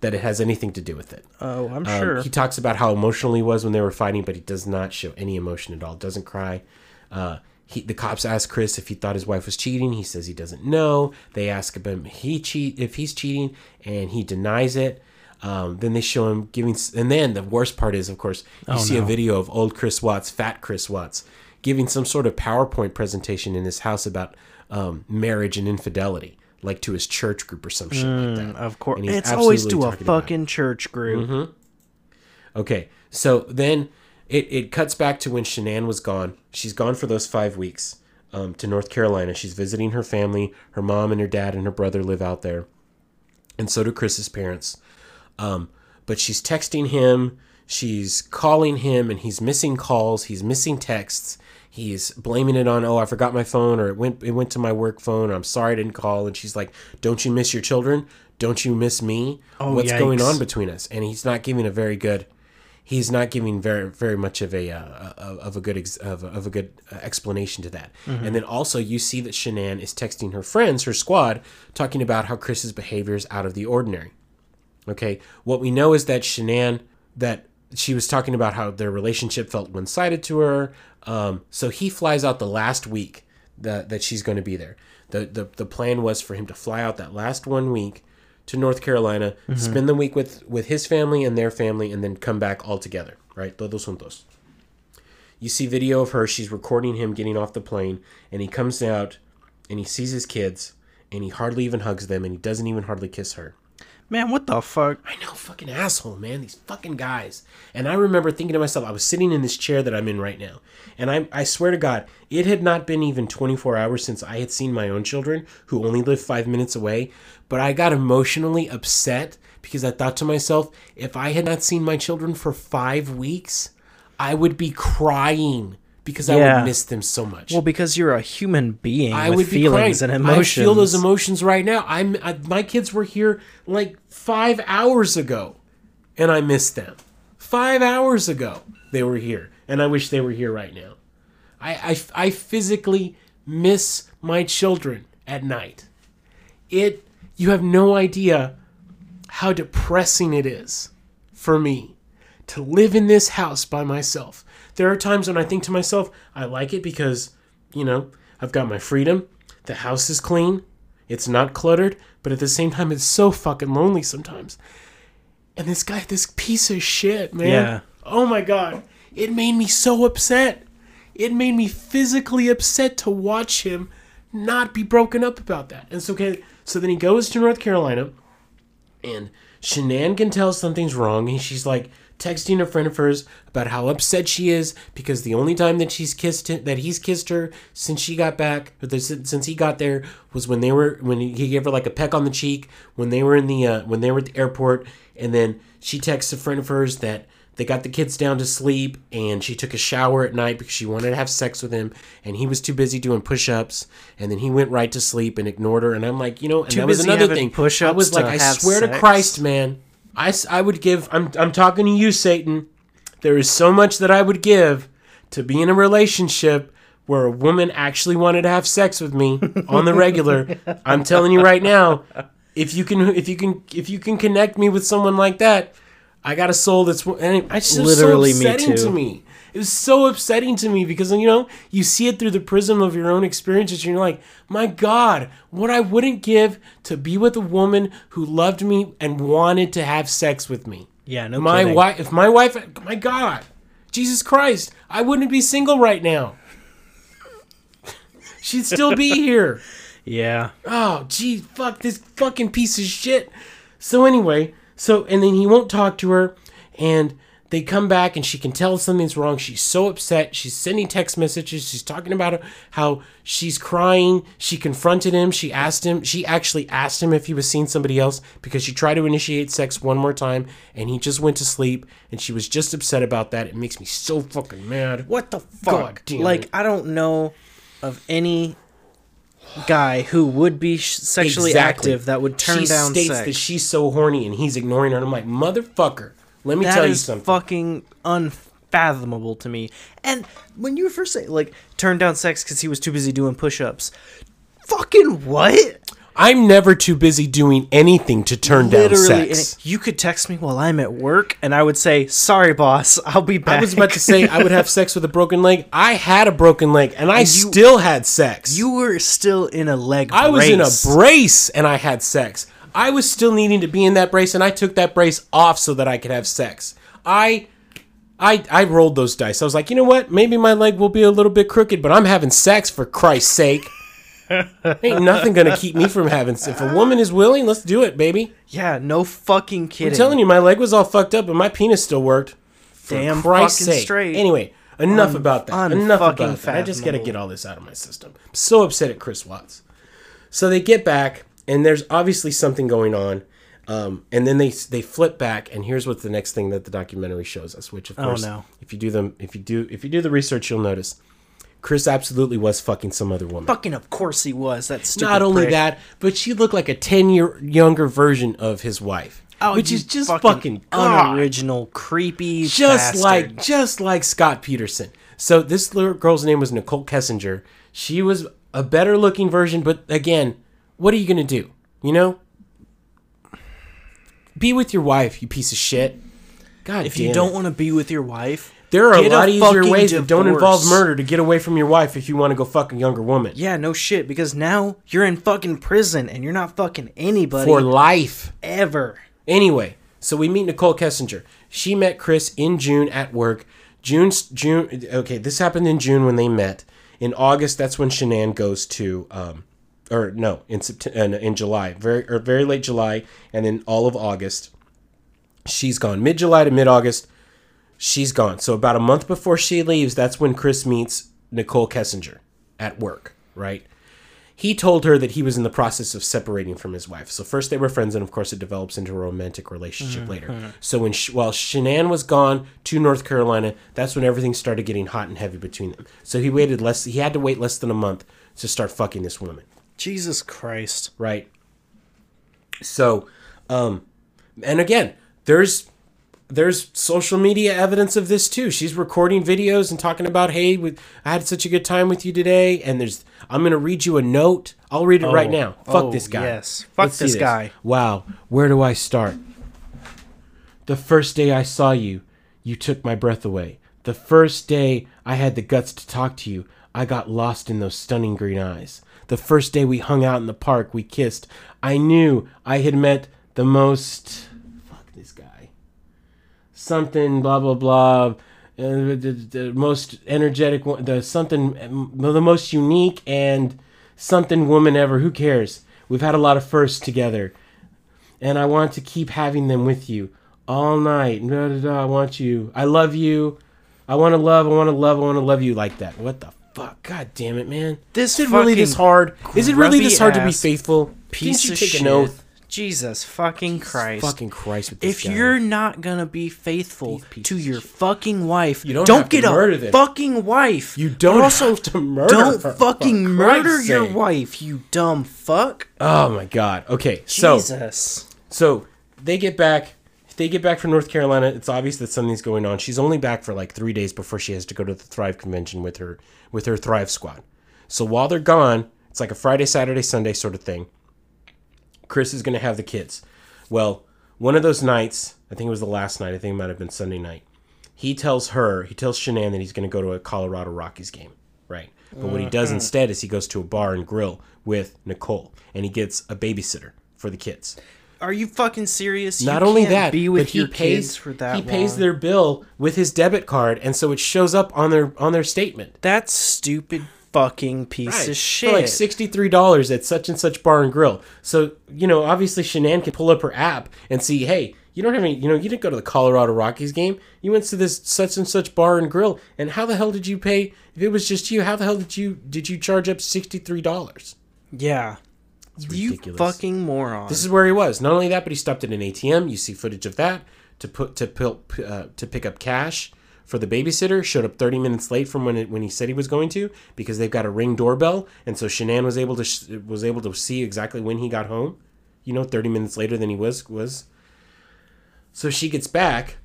that it has anything to do with it. Oh, I'm Um, sure. He talks about how emotional he was when they were fighting, but he does not show any emotion at all. Doesn't cry. Uh, he, the cops ask Chris if he thought his wife was cheating. He says he doesn't know. They ask him he cheat if he's cheating, and he denies it. Um, then they show him giving, and then the worst part is, of course, you see a video of old Chris Watts, fat Chris Watts, giving some sort of PowerPoint presentation in his house about um, marriage and infidelity, like to his church group or some shit like that. of course. And he's It's always to a talking about it. fucking church group. Okay, so then it, it cuts back to when Shanann was gone. She's gone for those five weeks um, to North Carolina. She's visiting her family. Her mom and her dad and her brother live out there, and so do Chris's parents. Um, but she's texting him, she's calling him, and he's missing calls. He's missing texts. He's blaming it on, oh, I forgot my phone, or it went it went to my work phone. Or I'm sorry I didn't call. And she's like, don't you miss your children? Don't you miss me? Oh, What's going on between us? And he's not giving a very good he's not giving very very much of a uh, of a good ex- of a, of a good uh, explanation to that. And then also you see that Shanann is texting her friends, her squad, talking about how Chris's behavior is out of the ordinary. Okay, what we know is that Shanann that she was talking about how their relationship felt one sided to her. Um, so he flies out the last week that that she's going to be there. The, the the plan was for him to fly out that last one week to North Carolina, spend the week with with his family and their family, and then come back all together. Right, todos juntos. You see video of her. She's recording him getting off the plane, and he comes out, and he sees his kids, and he hardly even hugs them, and he doesn't even hardly kiss her. Man, what the fuck? I know, fucking asshole, man. These fucking guys. And I remember thinking to myself, I was sitting in this chair that I'm in right now, and I, I swear to God, it had not been even 24 hours since I had seen my own children, who only live five minutes away. But I got emotionally upset because I thought to myself, if I had not seen my children for five weeks, I would be crying because I Yeah. would miss them so much. Well, because you're a human being I with would feelings and emotions. I feel those emotions right now. I'm I, my kids were here like five hours ago, and I missed them. Five hours ago they were here, and I wish they were here right now. I I, I physically miss my children at night. It you have no idea how depressing it is for me to live in this house by myself. There are times when I think to myself, I like it because, you know, I've got my freedom. The house is clean. It's not cluttered, but at the same time, it's so fucking lonely sometimes. And this guy, this piece of shit, man. Yeah. Oh my God. It made me so upset. It made me physically upset to watch him not be broken up about that. And so, okay, so then he goes to North Carolina and Shanann can tell something's wrong, and she's like texting a friend of hers about how upset she is because the only time that she's kissed him, that he's kissed her since she got back, or the, since he got there, was when they were when he gave her like a peck on the cheek when they were in the uh, when they were at the airport, and then she texts a friend of hers that they got the kids down to sleep and she took a shower at night because she wanted to have sex with him and he was too busy doing push-ups and then he went right to sleep and ignored her. And i'm like you know and Too that was another thing. Push-ups i was like i swear to christ man I, I would give I'm, I'm talking to you satan. There is so much that i would give to be in a relationship where a woman actually wanted to have sex with me *laughs* on the regular. I'm telling you right now if you can if you can if you can connect me with someone like that i got a soul that's and I just Literally me so upsetting too. to me it was so upsetting to me because you know you see it through the prism of your own experiences and you're like my god what i wouldn't give to be with a woman who loved me and wanted to have sex with me Yeah, no my kidding. wife if my wife my god jesus christ i wouldn't be single right now *laughs* she'd still be *laughs* here Yeah. oh gee fuck this fucking piece of shit so anyway so and then he won't talk to her and they come back and she can tell something's wrong. She's so upset. She's sending text messages. She's talking about how she's crying. She confronted him. She asked him she actually asked him if he was seeing somebody else because she tried to initiate sex one more time and he just went to sleep and she was just upset about that. It makes me so fucking mad. What the fuck? like, it. I don't know of any guy who would be sexually Exactly. active that would turn she down states sex. that she's so horny and he's ignoring her. And i'm like motherfucker let me That tell you is something fucking unfathomable to me. And when you first say like turned down sex because he was too busy doing push-ups, fucking what? I'm never too busy doing anything to turn down sex. and you could text me while I'm at work, and I would say, "Sorry, boss, I'll be back." I was about to say I would have *laughs* sex with a broken leg. I had a broken leg and I you- still had sex. you were still in a leg. I was in a brace. brace and I had sex. I was still needing to be in that brace and I took that brace off so that I could have sex. I I I rolled those dice. I was like, "You know what? Maybe my leg will be a little bit crooked, but I'm having sex for Christ's sake." *laughs* Ain't nothing gonna keep me from having. sex. If a woman is willing, let's do it, baby. Yeah, no fucking kidding. I'm telling you, my leg was all fucked up, but my penis still worked. For Damn Christ's fucking sake. straight. Anyway, enough about that. Enough about that. I just got to get all this out of my system. I'm so upset at Chris Watts. So they get back, and there's obviously something going on. Um, and then they they flip back, and here's what the next thing that the documentary shows us. Which, of course, Oh, no. if you do them, if you do, if you do the research, you'll notice Chris absolutely was fucking some other woman. Fucking, of course he was. That's. Not only prick. that, but she looked like a ten year younger version of his wife, Oh, which is just fucking, God. unoriginal, creepy, just bastard. like just like Scott Peterson. So this little girl's name was Nicole Kessinger. She was a better looking version, but again, what are you gonna do? You know, be with your wife, you piece of shit. God If you don't want to be with your wife, There are a a lot easier fucking ways that don't involve murder to get away from your wife if you want to go fuck a younger woman. yeah, no shit. Because now you're in fucking prison and you're not fucking anybody For life. ever. Anyway, so we meet Nicole Kessinger. She met Chris in June at work. June, June. Okay, this happened in June when they met. In August, that's when Shanann goes to, um, or no, in September, in July, very or very late July, and then all of August, she's gone. Mid July to mid August, she's gone. So about a month before she leaves, that's when Chris meets Nicole Kessinger at work. Right he told her that he was in the process of separating from his wife. So first they were friends, and of course it develops into a romantic relationship mm-hmm. later. So when Sh- while Shanann was gone to North Carolina, that's when everything started getting hot and heavy between them. So he waited less. He had to wait less than a month to start fucking this woman, Jesus Christ. right? So, um, and again, there's there's social media evidence of this too. She's recording videos and talking about, "Hey, we, I had such a good time with you today." And there's, I'm gonna read you a note. I'll read it right now. Fuck oh, this guy. yes. Fuck this guy. Wow, where do I start? The first day I saw you, you took my breath away. The first day I had the guts to talk to you, I got lost in those stunning green eyes. The first day we hung out in the park, we kissed. I knew I had met the most. Fuck this guy. Something, blah, blah, blah. Uh, the, the most energetic one, the something, the most unique and something woman ever. Who cares? We've had a lot of firsts together and I want to keep having them with you all night. Da, da, da, I want you. I love you. I want to love. I want to love. I want to love you like that. What the fuck? God damn it, man. This is it really this hard? Is it really this hard to be faithful? Piece Didn't you of take shit. an oath? Jesus fucking Christ. Fucking Christ with this if guy. you're not gonna be faithful Piece to of your fucking wife, You don't have to get a murder them. fucking wife. You don't also have to murder Don't her, for fucking murder your sake. wife, you dumb fuck. oh my god. Okay, so Jesus. So they get back. They get back from North Carolina. It's obvious that something's going on. She's only back for like three days before she has to go to the Thrive convention with her with her Thrive squad. So while they're gone, it's like a Friday, Saturday, Sunday sort of thing. Chris is going to have the kids. Well, one of those nights, I think it was the last night. I think it might have been Sunday night. He tells her, he tells Shanann that he's going to go to a Colorado Rockies game, right? But what he does mm. instead is he goes to a bar and grill with Nicole, and he gets a babysitter for the kids. Are you fucking serious? Not you only that, be with but he pays for that he pays their bill with his debit card, and so it shows up on their on their statement. That stupid fucking piece of shit. For like sixty three dollars at such and such bar and grill. So you know, obviously Shanann can pull up her app and see, hey, you don't have any, you know, you didn't go to the Colorado Rockies game. You went to this such and such bar and grill, and how the hell did you pay? If it was just you, how the hell did you did you charge up sixty three dollars? yeah. You fucking moron. This is where he was. Not only that, but he stopped at an ATM. You see footage of that to put to uh, to pick up cash for the babysitter. Showed up 30 minutes late from when it, when he said he was going to because they've got a ring doorbell, and so Shanann was able to sh- was able to see exactly when he got home. You know, 30 minutes later than he was was. So she gets back,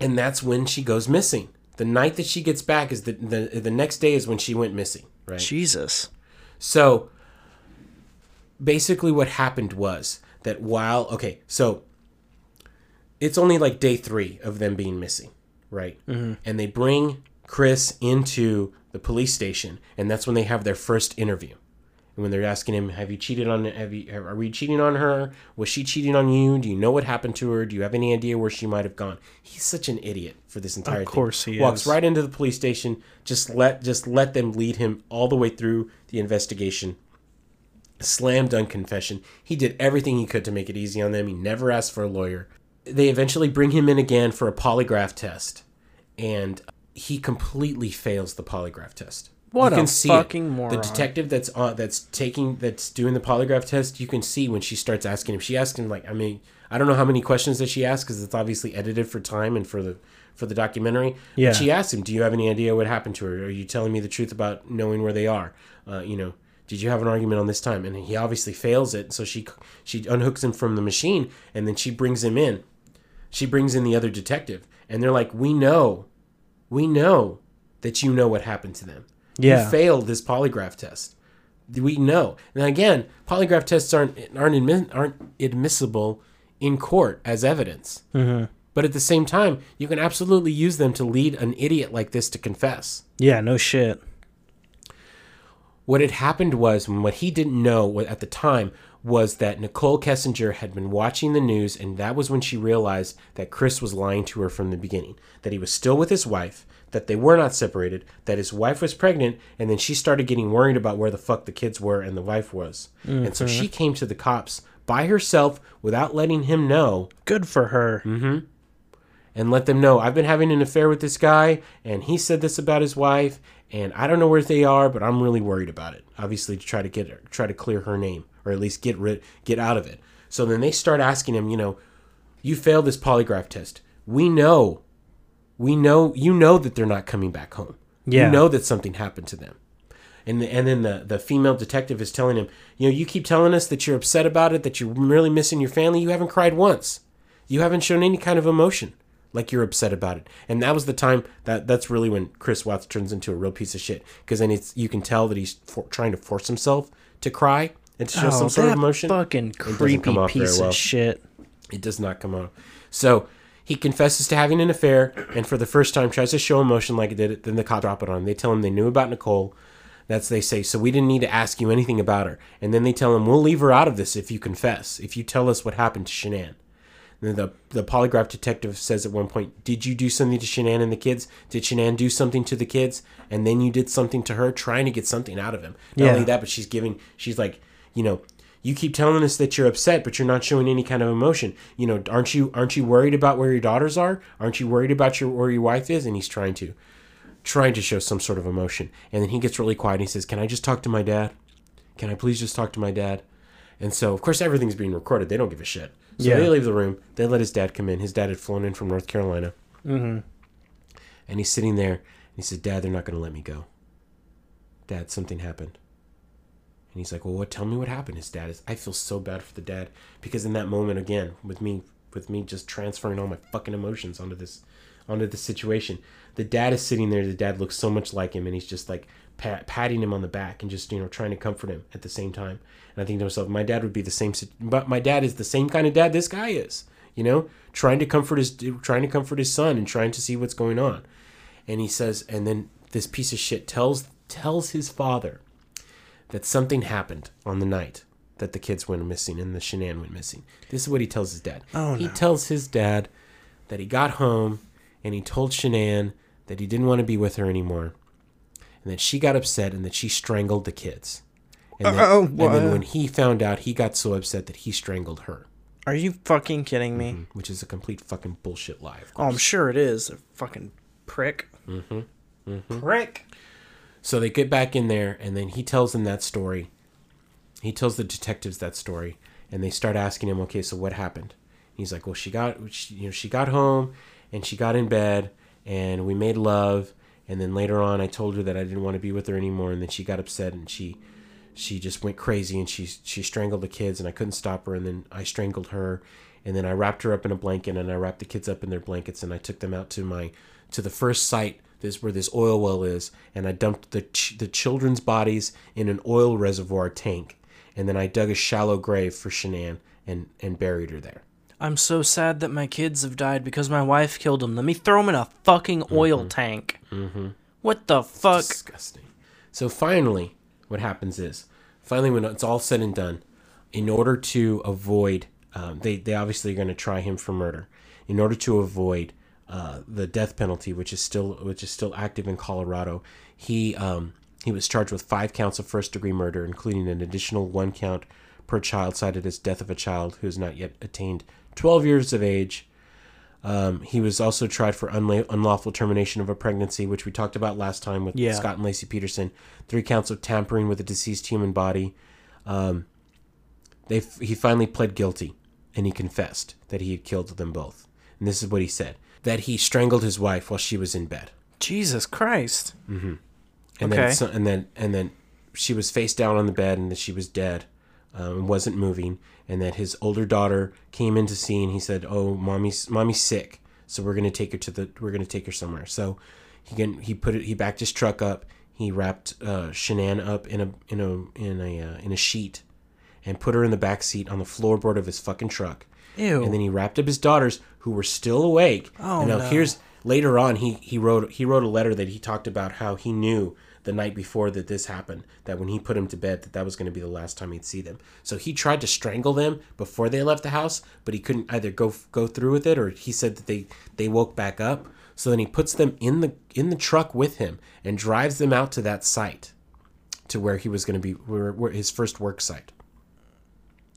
and that's when she goes missing. The night that she gets back is the the, the next day is when she went missing. Right. Jesus. So basically, what happened was that while okay, so it's only like day three of them being missing, right? Mm-hmm. And they bring Chris into the police station, and that's when they have their first interview. And when they're asking him, "Have you cheated on? Have you? Are we cheating on her? Was she cheating on you? Do you know what happened to her? Do you have any idea where she might have gone?" He's such an idiot for this entire thing. Of course he Walks is. right into the police station. Just let just let them lead him all the way through the investigation slam dunk confession. He did everything he could to make it easy on them. He never asked for a lawyer. They eventually bring him in again for a polygraph test, and he completely fails the polygraph test. What you can a see fucking it. moron. The detective that's on that's taking that's doing the polygraph test, you can see when she starts asking him. She asked him like, I mean, I don't know how many questions that she asked because it's obviously edited for time and for the for the documentary. Yeah. But she asked him, "Do you have any idea what happened to her? Are you telling me the truth about knowing where they are? Uh, you know, did you have an argument on this time?" And he obviously fails it. So she she unhooks him from the machine, and then she brings him in. She brings in the other detective, and they're like, "We know, we know that you know what happened to them. Yeah. You failed this polygraph test. We know." And again, polygraph tests aren't aren't admi- aren't admissible in court as evidence. Mm-hmm. But at the same time, you can absolutely use them to lead an idiot like this to confess. Yeah, no shit. What had happened was, what he didn't know at the time was that Nicole Kessinger had been watching the news, and that was when she realized that Chris was lying to her from the beginning. That he was still with his wife, that they were not separated, that his wife was pregnant, and then she started getting worried about where the fuck the kids were and the wife was. And so she mm-hmm. came to the cops by herself without letting him know Good for her. Mm-hmm. and let them know I've been having an affair with this guy and he said this about his wife and I don't know where they are but I'm really worried about it. Obviously to try to get her, try to clear her name or at least get rid get out of it. So then they start asking him you know you failed this polygraph test. We know we know you know that they're not coming back home. Yeah. you know that something happened to them. And and then the the female detective is telling him you know you keep telling us that you're upset about it that you're really missing your family. You haven't cried once. You haven't shown any kind of emotion like you're upset about it and that was the time that that's really when chris watts turns into a real piece of shit because then it's you can tell that he's for, trying to force himself to cry and to show Oh, some sort of emotion fucking creepy off piece well. of shit. it does not come out. So he confesses to having an affair, and for the first time tries to show emotion like it did. Then the cops drop it on him. They tell him they knew about Nicole. That's they say. So we didn't need to ask you anything about her. And then they tell him we'll leave her out of this if you confess. If you tell us what happened to Shanann. And the the polygraph detective says at one point, "Did you do something to Shanann and the kids? Did Shanann do something to the kids? And then you did something to her, trying to get something out of him. Not Yeah. only that, but she's giving. She's like, you know, you keep telling us that you're upset, but you're not showing any kind of emotion. You know, aren't you aren't you worried about where your daughters are? Aren't you worried about your where your wife is? And he's trying to trying to show some sort of emotion. And then he gets really quiet and he says, Can I just talk to my dad? Can I please just talk to my dad? And so of course everything's being recorded. They don't give a shit. So Yeah. they leave the room. They let his dad come in. His dad had flown in from North Carolina. Mm-hmm. And he's sitting there and he says, Dad, they're not gonna let me go. Dad, something happened. And he's like, "Well, what? Tell me what happened." His dad is. I feel so bad for the dad because in that moment, again, with me, with me just transferring all my fucking emotions onto this, onto the situation, the dad is sitting there. The dad looks so much like him, and he's just like pat, patting him on the back and just you know trying to comfort him at the same time. And I think to myself, my dad would be the same. But my dad is the same kind of dad this guy is. You know, trying to comfort his, trying to comfort his son, and trying to see what's going on. And he says, and then this piece of shit tells tells his father that something happened on the night that the kids went missing and the Shanann went missing. This is what he tells his dad. Oh, he no. tells his dad that he got home and he told Shanann that he didn't want to be with her anymore, and that she got upset and that she strangled the kids. And, uh, then, Oh, and then when he found out, he got so upset that he strangled her, Are you fucking kidding me? Mm-hmm. which is a complete fucking bullshit lie. Oh, I'm sure it is. A fucking prick. Mm-hmm. Mm-hmm. Prick. So they get back in there, and then he tells them that story. He tells the detectives that story, and they start asking him, "Okay, so what happened?" He's like, "Well, she got, she, you know, she got home, and she got in bed, and we made love, and then later on, I told her that I didn't want to be with her anymore, and then she got upset, and she, she just went crazy, and she she strangled the kids, and I couldn't stop her, and then I strangled her, and then I wrapped her up in a blanket, and I wrapped the kids up in their blankets, and I took them out to my, to the first site." This where this oil well is, and I dumped the ch- the children's bodies in an oil reservoir tank, and then I dug a shallow grave for Shanann and and buried her there. I'm so sad that my kids have died because my wife killed them. Let me throw them in a fucking oil tank. Mm-hmm. What the fuck? Disgusting. So finally, what happens is, finally when it's all said and done, in order to avoid, um, they they obviously are going to try him for murder. In order to avoid uh, the death penalty, which is still which is still active in Colorado, he um, he was charged with five counts of first degree murder, including an additional one count per child cited as death of a child who has not yet attained 12 years of age. Um, he was also tried for unla- unlawful termination of a pregnancy, which we talked about last time with Yeah. Scott and Laci Peterson. Three counts of tampering with a deceased human body. Um, they f- he finally pled guilty, and he confessed that he had killed them both. And this is what he said: that he strangled his wife while she was in bed, Jesus Christ. and Okay. then so, and then and then she was face down on the bed, and that she was dead, um, wasn't moving, and that his older daughter came in to see, and he said, "Oh, mommy's mommy's sick, so we're gonna take her to the we're gonna take her somewhere." So he can he put it he backed his truck up, he wrapped uh, Shanann up in a in a in a uh, in a sheet, and put her in the back seat on the floorboard of his fucking truck. Ew. And then he wrapped up his daughters who were still awake. Oh, and now no. here's later on he he wrote he wrote a letter that he talked about how he knew the night before that this happened that when he put him to bed that that was going to be the last time he'd see them. So he tried to strangle them before they left the house, but he couldn't either go go through with it or he said that they they woke back up. So then he puts them in the in the truck with him and drives them out to that site to where he was going to be where, where his first work site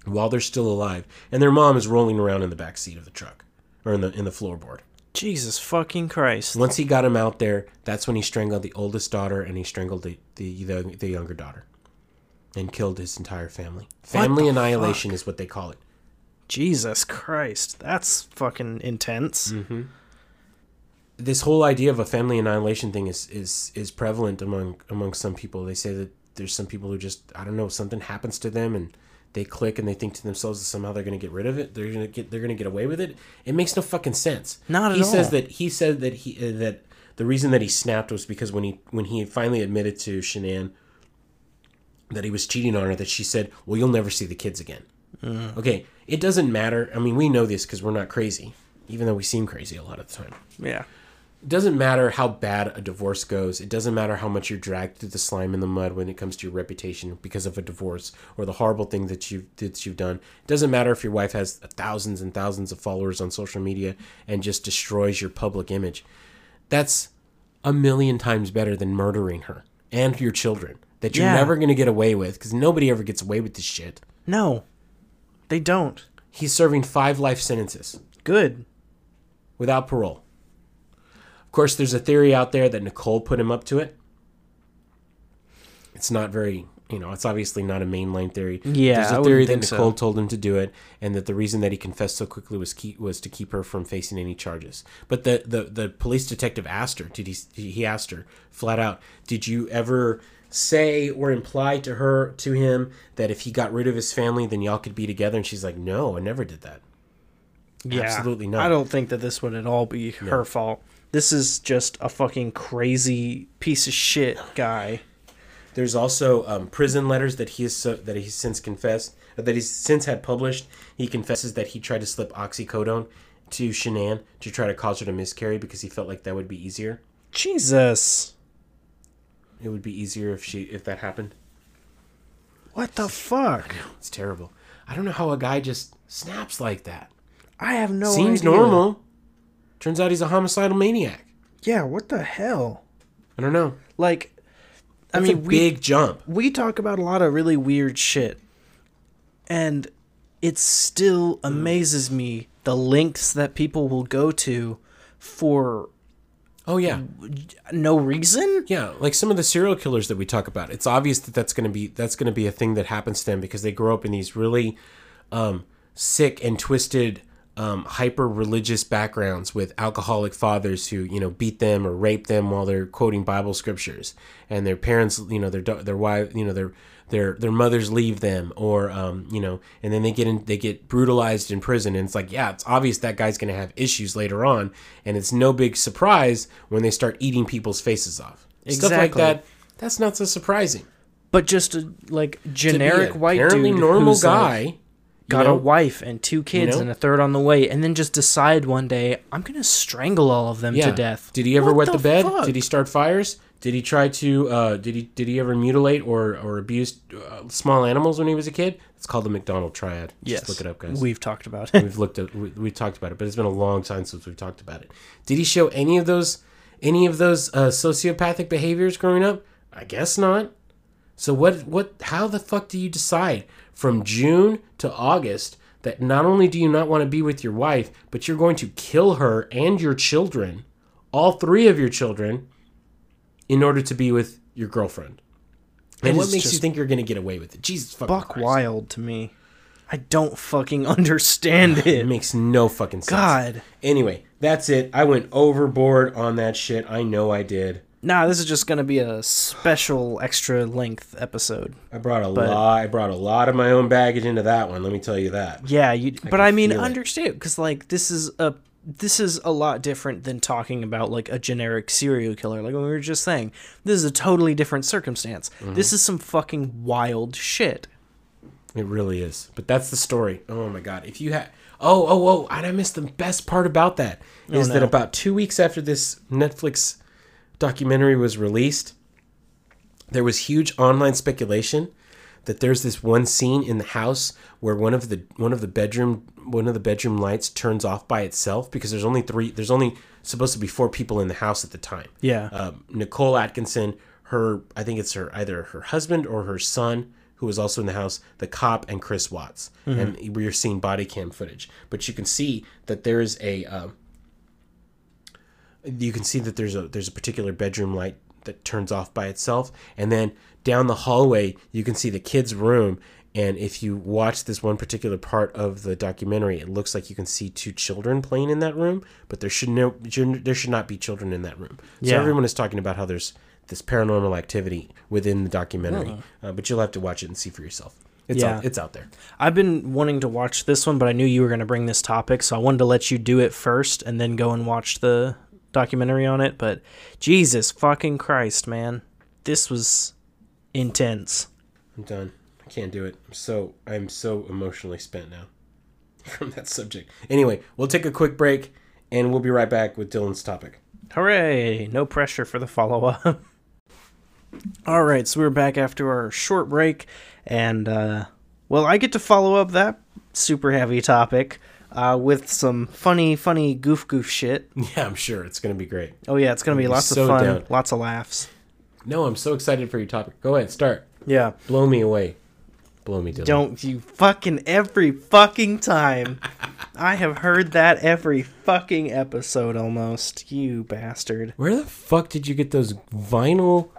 while they're still alive and their mom is rolling around in the back seat of the truck or in the in the floorboard Jesus fucking Christ. once he got him out there that's when he strangled the oldest daughter and he strangled the the, the, the younger daughter and killed his entire family family annihilation is what they call it Jesus Christ. That's fucking intense. Mm. this whole idea of a family annihilation thing is is is prevalent among among some people. They say that there's some people who just I don't know something happens to them and they click and they think to themselves that somehow they're going to get rid of it. They're going to get they're going to get away with it. It makes no fucking sense. Not at he says that he said that he uh, that the reason that he snapped was because when he when he finally admitted to Shanann that he was cheating on her that she said, "Well, you'll never see the kids again." Okay, it doesn't matter. I mean, we know this because we're not crazy, even though we seem crazy a lot of the time. Yeah. It doesn't matter how bad a divorce goes. It doesn't matter how much you're dragged through the slime and the mud when it comes to your reputation because of a divorce or the horrible thing that you've that you've done. It doesn't matter if your wife has thousands and thousands of followers on social media and just destroys your public image. That's a million times better than murdering her and your children that you're Yeah. never going to get away with because nobody ever gets away with this shit. No. They don't. He's serving five life sentences. Good. without parole. Of course, there's a theory out there that Nicole put him up to it. It's not very, you know, it's obviously not a mainline theory. Yeah, there's a theory that think so. Nicole told him to do it, and that the reason that he confessed so quickly was keep, was to keep her from facing any charges. But the, the the police detective asked her, did he he asked her flat out, did you ever say or imply to her to him that if he got rid of his family, then y'all could be together? And she's like, no, I never did that. Yeah. Absolutely not. I don't think that this would at all be her fault. This is just a fucking crazy piece of shit guy. There's also um, prison letters that he has so, that he's since confessed that he's since had published. He confesses that he tried to slip oxycodone to Shanann to try to cause her to miscarry because he felt like that would be easier. Jesus. It would be easier if she if that happened. What the fuck? It's terrible. I don't know how a guy just snaps like that. I have no Seems idea. normal. Turns out he's a homicidal maniac. Yeah, what the hell? I don't know. Like I That's mean, a we big jump. we talk about a lot of really weird shit. And it still amazes me the lengths that people will go to for Oh yeah. no reason. Yeah, like some of the serial killers that we talk about. It's obvious that that's going to be that's going to be a thing that happens to them because they grow up in these really um, sick and twisted, um, hyper religious backgrounds with alcoholic fathers who you know beat them or rape them while they're quoting Bible scriptures, and their parents, you know, their their wife, you know, their their their mothers leave them or um, you know and then they get in they get brutalized in prison. And it's like yeah it's obvious that guy's going to have issues later on. And it's no big surprise when they start eating people's faces off. Stuff like that that's not so surprising. But just a like generic white apparently dude normal like, guy you got know? a wife and two kids know? and a third on the way, and then just decide one day I'm gonna strangle all of them yeah. to death. Did he ever What wet the, bed? fuck? Did he start fires? Did he try to? Uh, did he? Did he ever mutilate or or abuse uh, small animals when he was a kid? It's called the McDonald Triad. Just Yes, look it up, guys. We've talked about it. we've looked at we, we talked about it, but it's been a long time since we've talked about it. Did he show any of those any of those uh, sociopathic behaviors growing up? I guess not. So what what how the fuck do you decide from June to August that not only do you not want to be with your wife, but you're going to kill her and your children, all three of your children, in order to be with your girlfriend? And It what is makes you think you're going to get away with it? Jesus fucking Buck Christ. wild to me. I don't fucking *laughs* understand *sighs* It it. makes no fucking sense. God. Anyway, that's it. I went overboard on that shit. I know I did. Nah, this is just gonna be a special extra length episode. I brought a But- lot. I brought a lot of my own baggage into that one. Let me tell you that. Yeah, you. but I mean, understand because like this is a this is a lot different than talking about like a generic serial killer. Like when we were just saying, this is a totally different circumstance. Mm-hmm. This is some fucking wild shit. It really is. But that's the story. Oh my god. If you had Oh, oh, oh, and I missed the best part about that is that no. about 2 weeks after this Netflix documentary was released, there was huge online speculation that there's this one scene in the house where one of the one of the bedroom one of the bedroom lights turns off by itself because there's only three there's only supposed to be four people in the house at the time Yeah. um, Nicole Atkinson, her I think it's her either her husband or her son who was also in the house, the cop and Chris Watts, and we are seeing body cam footage. But you can see that there is a um, you can see that there's a there's a particular bedroom light that turns off by itself, and then down the hallway you can see the kids' room. And if you watch this one particular part of the documentary, it looks like you can see two children playing in that room, but there should no there should not be children in that room. So Yeah. everyone is talking about how there's this paranormal activity within the documentary, uh, but you'll have to watch it and see for yourself. It's Yeah. out, it's out there. I've been wanting to watch this one, but I knew you were going to bring this topic, so I wanted to let you do it first and then go and watch the documentary on it. But Jesus fucking Christ, man. This was intense. I'm done. I can't do it. I'm so I'm so emotionally spent now *laughs* from that subject. Anyway, we'll take a quick break and we'll be right back with Dylan's topic. Hooray! No pressure for the follow up. *laughs* All right, so we're back after our short break, and uh, well, I get to follow up that super heavy topic uh, with some funny, funny goof goof shit. *laughs* Yeah, I'm sure it's gonna be great. Oh yeah, it's gonna be lots so of fun, down. lots of laughs. No, I'm so excited for your topic. Go ahead, start. Yeah. Blow me away. Blow me, Dylan. Don't you fucking every fucking time. *laughs* I have heard that every fucking episode almost. You bastard. Where the fuck did you get those vinyl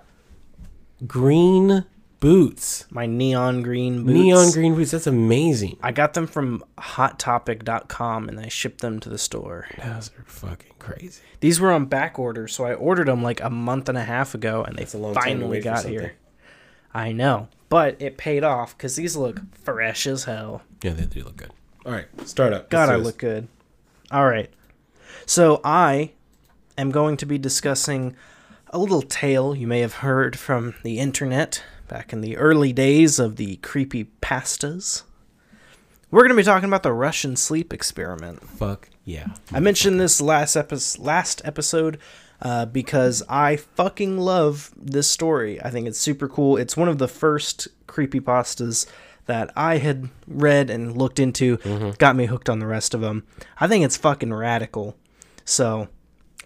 green boots? My neon green boots. Neon green boots. That's amazing. I got them from hottopic.com and I shipped them to the store. Those are fucking crazy. These were on back order, so I ordered them like a month and a half ago and they That's a time to finally wait got something. here. I know, but it paid off cuz these look fresh as hell. Yeah, they do look good. All right, start up. God, I look good. All right. So I am going to be discussing a little tale you may have heard from the internet back in the early days of the creepy pastas. We're going to be talking about the Russian sleep experiment. Fuck yeah. I mentioned this last epi- last episode uh, because I fucking love this story. I think it's super cool. It's one of the first creepy pastas that I had read and looked into, got me hooked on the rest of them. I think it's fucking radical. So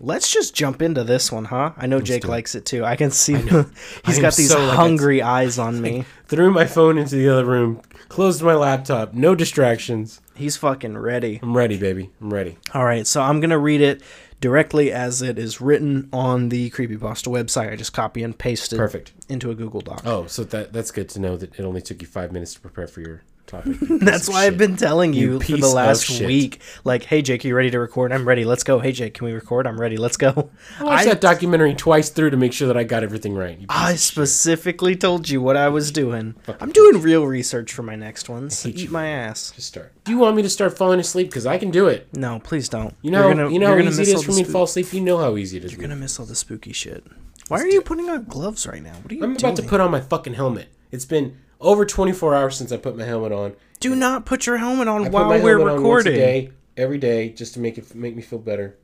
let's just jump into this one, huh? I know Jake do it. likes it too. I can see *laughs* he's I am got these so like hungry eyes on me. Threw my phone into the other room, closed my laptop, no distractions. He's fucking ready. I'm ready, baby. I'm ready. All right, so I'm going to read it directly as it is written on the Creepypasta website. I just copy and pasted Perfect. into a Google Doc. Oh, so that that's good to know that it only took you five minutes to prepare for your topic. *laughs* That's why I've been telling you, You for the last week. Like, hey, Jake, are you ready to record? I'm ready. Let's go. Hey, Jake, can we record? I'm ready. Let's go. I watched that documentary twice through to make sure that I got everything right. I of shit. specifically told you what I was doing. I'm doing real research for my next ones. hate Eat you. my ass. Just start. Do you want me to start falling asleep? Because I can do it. No, please don't. You know, You're gonna- you know you're how gonna easy it miss is for me to fall asleep. You know how easy it is. You're gonna miss all the spooky shit. Why are you putting on gloves right now? What are you I'm doing? about to put on my fucking helmet. It's been over 24 hours since I put my helmet on. Do not put your helmet on I put while my we're helmet on once a recording. day, every day, just to make it make me feel better.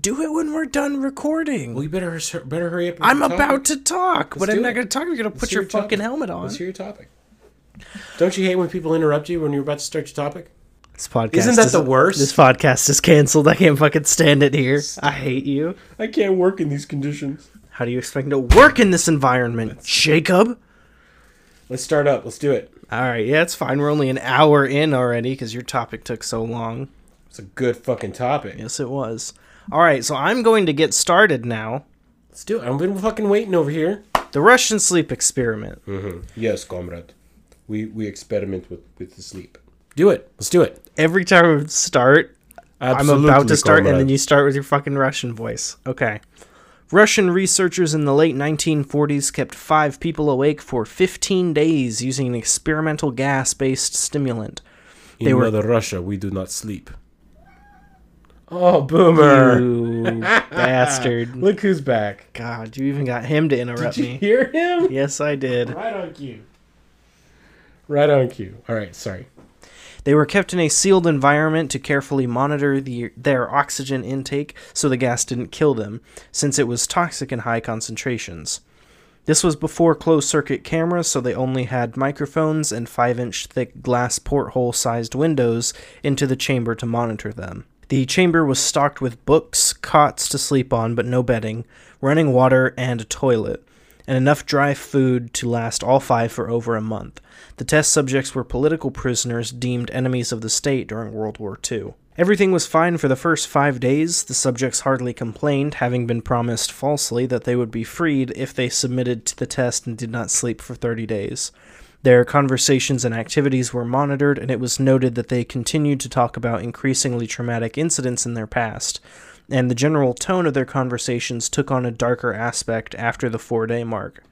Do it when we're done recording. Well, you better better hurry up. and I'm about to talk, but do I'm it. not going to talk. You're going to Let's put hear your fucking topic. helmet on. Let's hear your topic. Don't you hate when people interrupt you when you're about to start your topic? This podcast Isn't that is- the worst? This podcast is canceled. I can't fucking stand it here. I hate you. I can't work in these conditions. How do you expect me to work in this environment, Jacob? Let's start up. Let's do it. All right, yeah, it's fine. We're only an hour in already because your topic took so long. It's a good fucking topic. Yes, it was. All right, so I'm going to get started now. Let's do it. I've been fucking waiting over here. The Russian sleep experiment. Mm-hmm. Yes, comrade. We we experiment with with the sleep. Do it. Let's do it. Every time we start, I'm about to start, and then you start with your fucking Russian voice. Okay. Russian researchers in the late 1940s kept five people awake for 15 days using an experimental gas based stimulant. In they were- Mother Russia, we do not sleep. Oh, boomer! You *laughs* bastard. Look who's back. God, you even got him to interrupt Did you me. hear him? Yes, I did. Right on cue. Right on cue. All right, sorry. They were kept in a sealed environment to carefully monitor the, their oxygen intake so the gas didn't kill them, since it was toxic in high concentrations. This was before closed circuit cameras, so they only had microphones and 5 inch thick glass porthole sized windows into the chamber to monitor them. The chamber was stocked with books, cots to sleep on, but no bedding, running water, and a toilet, and enough dry food to last all five for over a month. The test subjects were political prisoners deemed enemies of the state during World War II. Everything was fine for the first five days. The subjects hardly complained, having been promised falsely that they would be freed if they submitted to the test and did not sleep for 30 days. Their conversations and activities were monitored, and it was noted that they continued to talk about increasingly traumatic incidents in their past. And the general tone of their conversations took on a darker aspect after the four day mark.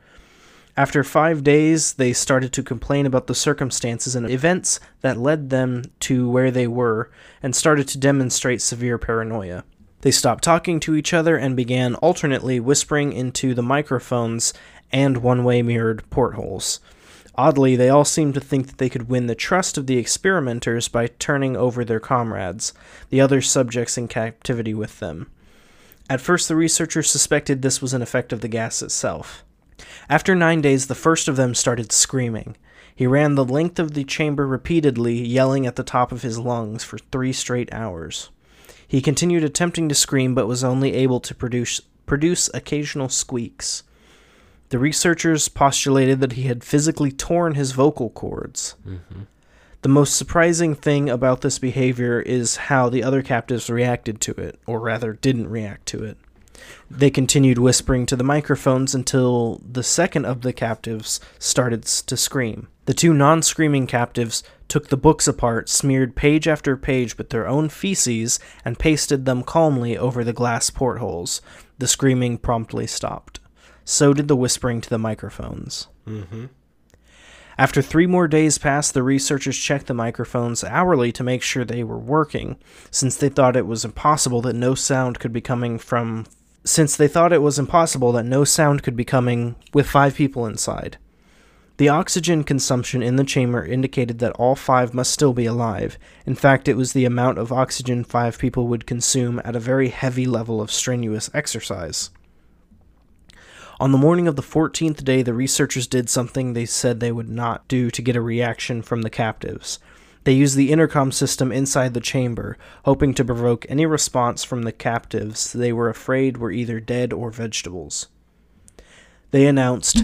After five days, they started to complain about the circumstances and events that led them to where they were and started to demonstrate severe paranoia. They stopped talking to each other and began alternately whispering into the microphones and one way mirrored portholes. Oddly, they all seemed to think that they could win the trust of the experimenters by turning over their comrades, the other subjects in captivity with them. At first, the researchers suspected this was an effect of the gas itself. After nine days, the first of them started screaming. He ran the length of the chamber repeatedly, yelling at the top of his lungs for three straight hours. He continued attempting to scream, but was only able to produce, produce occasional squeaks. The researchers postulated that he had physically torn his vocal cords. Mm-hmm. The most surprising thing about this behavior is how the other captives reacted to it, or rather, didn't react to it. They continued whispering to the microphones until the second of the captives started to scream. The two non screaming captives took the books apart, smeared page after page with their own feces, and pasted them calmly over the glass portholes. The screaming promptly stopped. So did the whispering to the microphones. Mm-hmm. After three more days passed, the researchers checked the microphones hourly to make sure they were working, since they thought it was impossible that no sound could be coming from since they thought it was impossible that no sound could be coming with five people inside. The oxygen consumption in the chamber indicated that all five must still be alive. In fact, it was the amount of oxygen five people would consume at a very heavy level of strenuous exercise. On the morning of the 14th day, the researchers did something they said they would not do to get a reaction from the captives. They used the intercom system inside the chamber, hoping to provoke any response from the captives they were afraid were either dead or vegetables. They announced,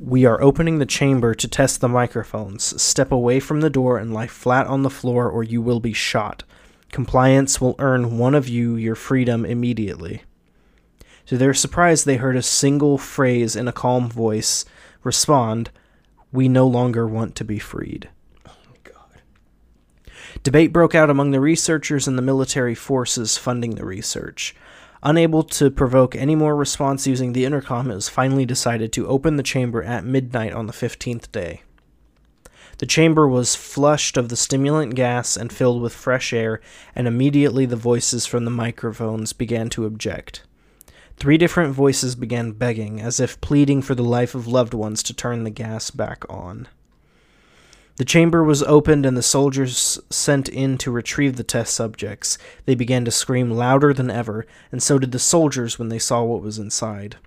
We are opening the chamber to test the microphones. Step away from the door and lie flat on the floor, or you will be shot. Compliance will earn one of you your freedom immediately. To their surprise, they heard a single phrase in a calm voice respond, We no longer want to be freed. Debate broke out among the researchers and the military forces funding the research. Unable to provoke any more response using the intercom, it was finally decided to open the chamber at midnight on the 15th day. The chamber was flushed of the stimulant gas and filled with fresh air, and immediately the voices from the microphones began to object. Three different voices began begging, as if pleading for the life of loved ones to turn the gas back on. The chamber was opened and the soldiers sent in to retrieve the test subjects. They began to scream louder than ever, and so did the soldiers when they saw what was inside.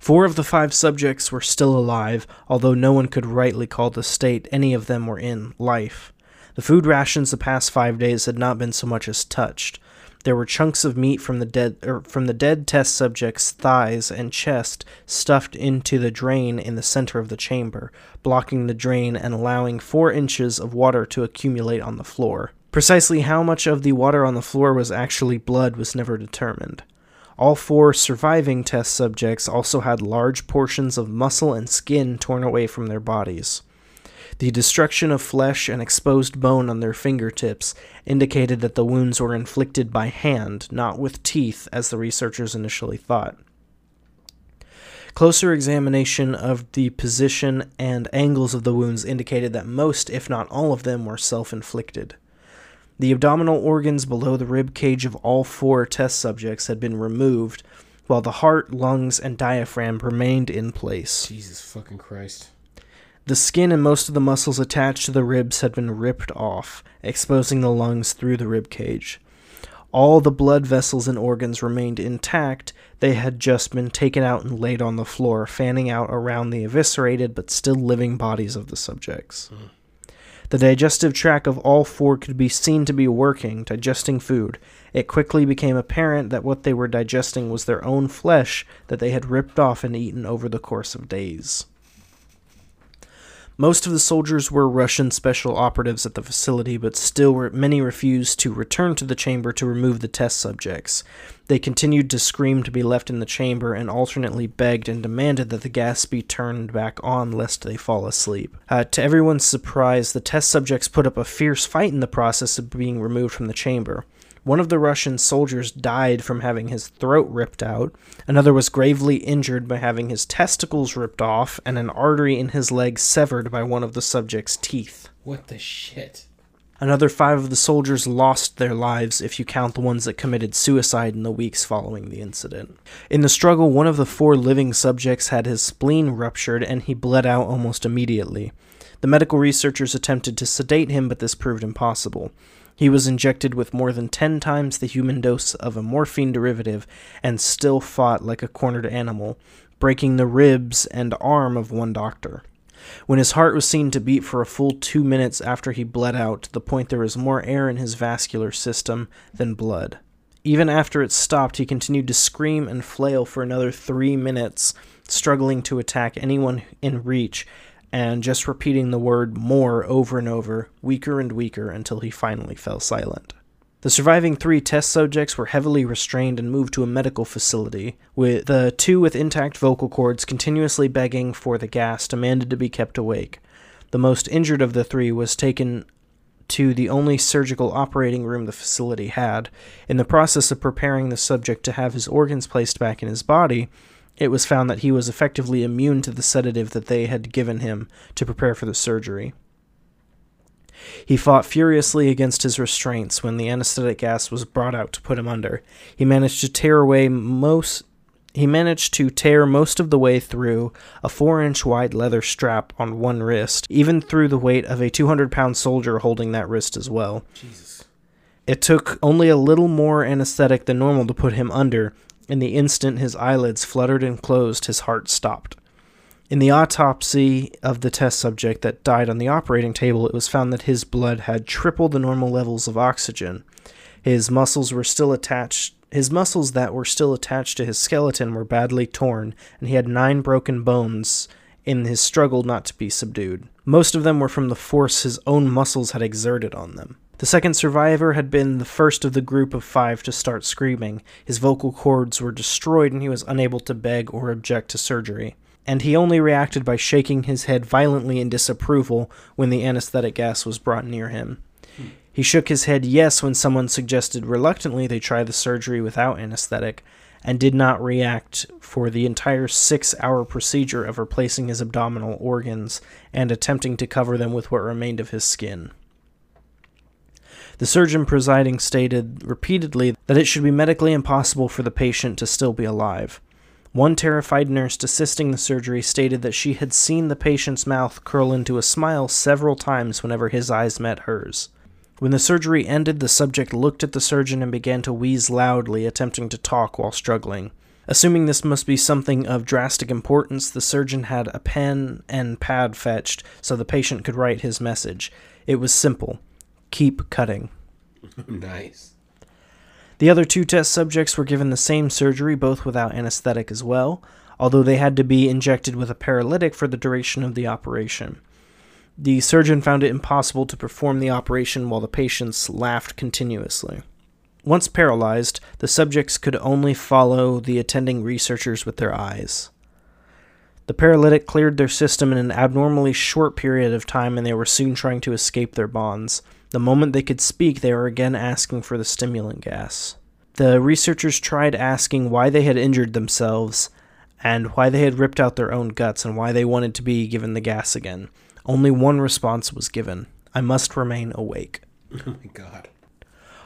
Four of the five subjects were still alive, although no one could rightly call the state any of them were in life. The food rations the past five days had not been so much as touched. There were chunks of meat from the dead er, from the dead test subject's thighs and chest stuffed into the drain in the center of the chamber, blocking the drain and allowing four inches of water to accumulate on the floor. Precisely how much of the water on the floor was actually blood was never determined. All four surviving test subjects also had large portions of muscle and skin torn away from their bodies. The destruction of flesh and exposed bone on their fingertips indicated that the wounds were inflicted by hand, not with teeth, as the researchers initially thought. Closer examination of the position and angles of the wounds indicated that most, if not all of them, were self inflicted. The abdominal organs below the rib cage of all four test subjects had been removed, while the heart, lungs, and diaphragm remained in place. Jesus fucking Christ. The skin and most of the muscles attached to the ribs had been ripped off, exposing the lungs through the rib cage. All the blood vessels and organs remained intact, they had just been taken out and laid on the floor, fanning out around the eviscerated but still living bodies of the subjects. Hmm. The digestive tract of all four could be seen to be working, digesting food. It quickly became apparent that what they were digesting was their own flesh that they had ripped off and eaten over the course of days. Most of the soldiers were Russian special operatives at the facility, but still many refused to return to the chamber to remove the test subjects. They continued to scream to be left in the chamber and alternately begged and demanded that the gas be turned back on lest they fall asleep. Uh, to everyone's surprise, the test subjects put up a fierce fight in the process of being removed from the chamber. One of the Russian soldiers died from having his throat ripped out. Another was gravely injured by having his testicles ripped off and an artery in his leg severed by one of the subject's teeth. What the shit? Another five of the soldiers lost their lives if you count the ones that committed suicide in the weeks following the incident. In the struggle, one of the four living subjects had his spleen ruptured and he bled out almost immediately. The medical researchers attempted to sedate him, but this proved impossible. He was injected with more than 10 times the human dose of a morphine derivative and still fought like a cornered animal, breaking the ribs and arm of one doctor. When his heart was seen to beat for a full two minutes after he bled out, to the point there was more air in his vascular system than blood. Even after it stopped, he continued to scream and flail for another three minutes, struggling to attack anyone in reach and just repeating the word more over and over, weaker and weaker, until he finally fell silent. The surviving three test subjects were heavily restrained and moved to a medical facility, with the two with intact vocal cords continuously begging for the gas demanded to be kept awake. The most injured of the three was taken to the only surgical operating room the facility had. In the process of preparing the subject to have his organs placed back in his body, it was found that he was effectively immune to the sedative that they had given him to prepare for the surgery. He fought furiously against his restraints when the anesthetic gas was brought out to put him under. He managed to tear away most he managed to tear most of the way through a four inch wide leather strap on one wrist, even through the weight of a 200 pound soldier holding that wrist as well. Jesus. It took only a little more anesthetic than normal to put him under, in the instant his eyelids fluttered and closed, his heart stopped. In the autopsy of the test subject that died on the operating table, it was found that his blood had triple the normal levels of oxygen. His muscles were still attached. His muscles that were still attached to his skeleton were badly torn, and he had nine broken bones in his struggle not to be subdued. Most of them were from the force his own muscles had exerted on them. The second survivor had been the first of the group of five to start screaming. His vocal cords were destroyed and he was unable to beg or object to surgery. And he only reacted by shaking his head violently in disapproval when the anesthetic gas was brought near him. Hmm. He shook his head yes when someone suggested reluctantly they try the surgery without anesthetic, and did not react for the entire six hour procedure of replacing his abdominal organs and attempting to cover them with what remained of his skin. The surgeon presiding stated repeatedly that it should be medically impossible for the patient to still be alive. One terrified nurse assisting the surgery stated that she had seen the patient's mouth curl into a smile several times whenever his eyes met hers. When the surgery ended, the subject looked at the surgeon and began to wheeze loudly, attempting to talk while struggling. Assuming this must be something of drastic importance, the surgeon had a pen and pad fetched so the patient could write his message. It was simple keep cutting. *laughs* nice. The other two test subjects were given the same surgery, both without anesthetic as well, although they had to be injected with a paralytic for the duration of the operation. The surgeon found it impossible to perform the operation while the patients laughed continuously. Once paralyzed, the subjects could only follow the attending researchers with their eyes. The paralytic cleared their system in an abnormally short period of time, and they were soon trying to escape their bonds. The moment they could speak, they were again asking for the stimulant gas. The researchers tried asking why they had injured themselves, and why they had ripped out their own guts, and why they wanted to be given the gas again. Only one response was given I must remain awake. *laughs* Oh my god.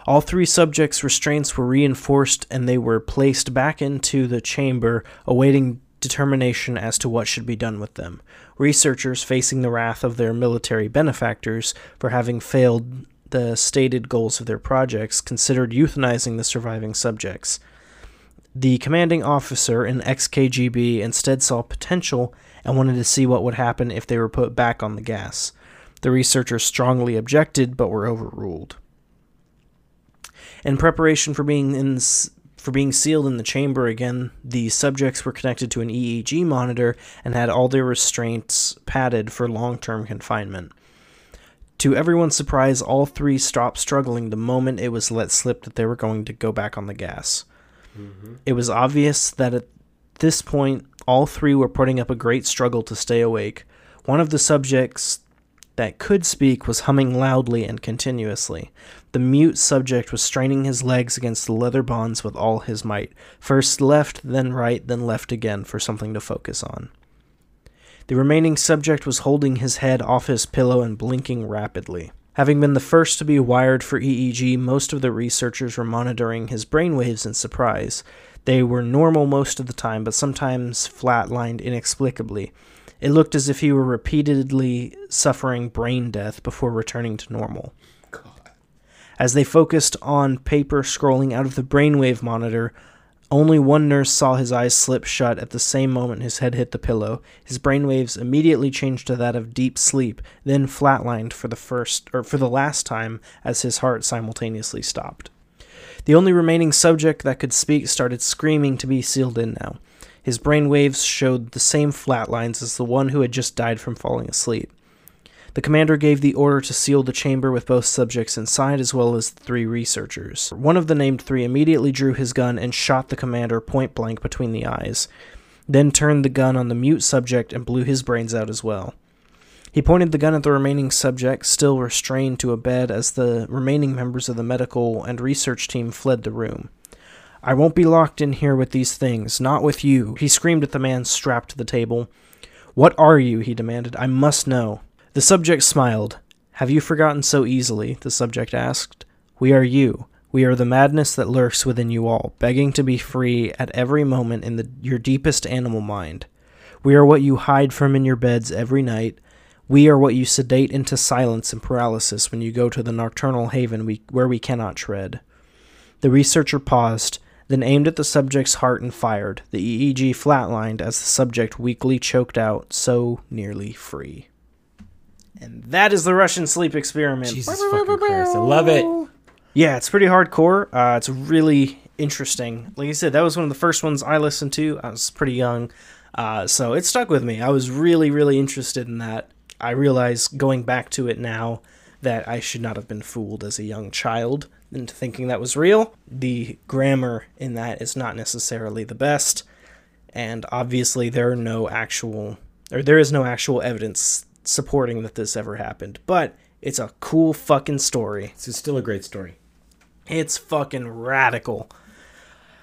All three subjects' restraints were reinforced and they were placed back into the chamber, awaiting determination as to what should be done with them. Researchers facing the wrath of their military benefactors for having failed the stated goals of their projects considered euthanizing the surviving subjects. The commanding officer in XKGB instead saw potential and wanted to see what would happen if they were put back on the gas. The researchers strongly objected but were overruled. In preparation for being in for being sealed in the chamber again, the subjects were connected to an EEG monitor and had all their restraints padded for long-term confinement. To everyone's surprise, all three stopped struggling the moment it was let slip that they were going to go back on the gas. Mm-hmm. It was obvious that at this point, all three were putting up a great struggle to stay awake. One of the subjects that could speak was humming loudly and continuously. The mute subject was straining his legs against the leather bonds with all his might, first left, then right, then left again for something to focus on. The remaining subject was holding his head off his pillow and blinking rapidly. Having been the first to be wired for EEG, most of the researchers were monitoring his brainwaves in surprise. They were normal most of the time, but sometimes flatlined inexplicably. It looked as if he were repeatedly suffering brain death before returning to normal. As they focused on paper scrolling out of the brainwave monitor, only one nurse saw his eyes slip shut at the same moment his head hit the pillow. His brainwaves immediately changed to that of deep sleep, then flatlined for the first or for the last time as his heart simultaneously stopped. The only remaining subject that could speak started screaming to be sealed in now. His brainwaves showed the same flat lines as the one who had just died from falling asleep. The commander gave the order to seal the chamber with both subjects inside as well as the three researchers. One of the named three immediately drew his gun and shot the commander point blank between the eyes, then turned the gun on the mute subject and blew his brains out as well. He pointed the gun at the remaining subject, still restrained to a bed, as the remaining members of the medical and research team fled the room. I won't be locked in here with these things, not with you, he screamed at the man strapped to the table. What are you? he demanded. I must know. The subject smiled. Have you forgotten so easily? the subject asked. We are you. We are the madness that lurks within you all, begging to be free at every moment in the, your deepest animal mind. We are what you hide from in your beds every night. We are what you sedate into silence and paralysis when you go to the nocturnal haven we, where we cannot tread. The researcher paused, then aimed at the subject's heart and fired. The EEG flatlined as the subject weakly choked out, so nearly free. And that is the Russian sleep experiment. Jesus fucking Christ. I love it. Yeah, it's pretty hardcore. Uh, it's really interesting. Like I said, that was one of the first ones I listened to. I was pretty young, uh, so it stuck with me. I was really, really interested in that. I realize going back to it now that I should not have been fooled as a young child into thinking that was real. The grammar in that is not necessarily the best, and obviously there are no actual or there is no actual evidence supporting that this ever happened. But it's a cool fucking story. This is still a great story. It's fucking radical.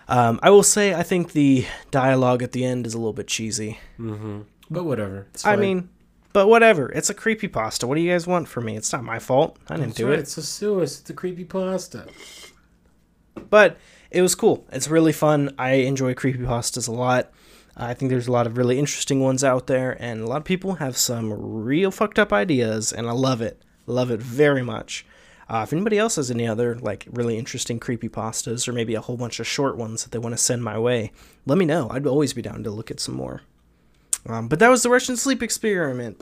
Um, I will say, I think the dialogue at the end is a little bit cheesy. Mm-hmm. But whatever. It's I mean, but whatever. It's a creepy pasta. What do you guys want from me? It's not my fault. I didn't That's do right. it. It's a Suis. It's a creepy pasta. But it was cool. It's really fun. I enjoy creepy pastas a lot. I think there's a lot of really interesting ones out there, and a lot of people have some real fucked up ideas, and I love it. Love it very much. Uh, if anybody else has any other like really interesting creepy pastas, or maybe a whole bunch of short ones that they want to send my way, let me know. I'd always be down to look at some more. Um, but that was the Russian sleep experiment.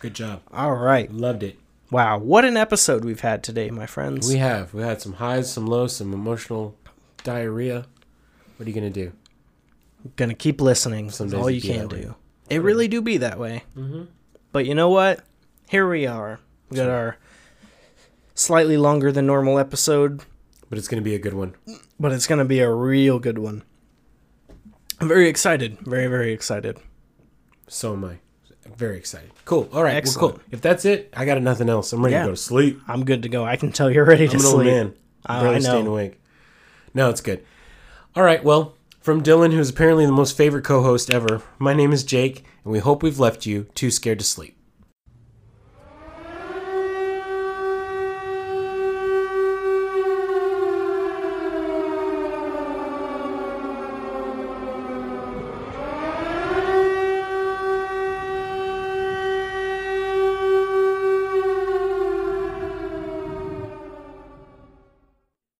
Good job. All right. Loved it. Wow, what an episode we've had today, my friends. We have. We had some highs, some lows, some emotional diarrhea. What are you going to do? gonna keep listening. Some all you can way. do. It really do be that way. Mm-hmm. But you know what? Here we are. We got our slightly longer than normal episode, But it's going to be a good one. but it's gonna be a real good one. I'm very excited. Very very excited. So am I. Very excited. Cool. All right. Well, Excellent. cool. If that's it, I got nothing else. I'm ready Yeah. to go to sleep. I'm good to go. I can tell you're ready to sleep. I'm an sleep. old man. Barely I know. staying awake. No, it's good. All right. Well, from Dylan, who's apparently the most favorite co-host ever. My name is Jake, and we hope we've left you too scared to sleep.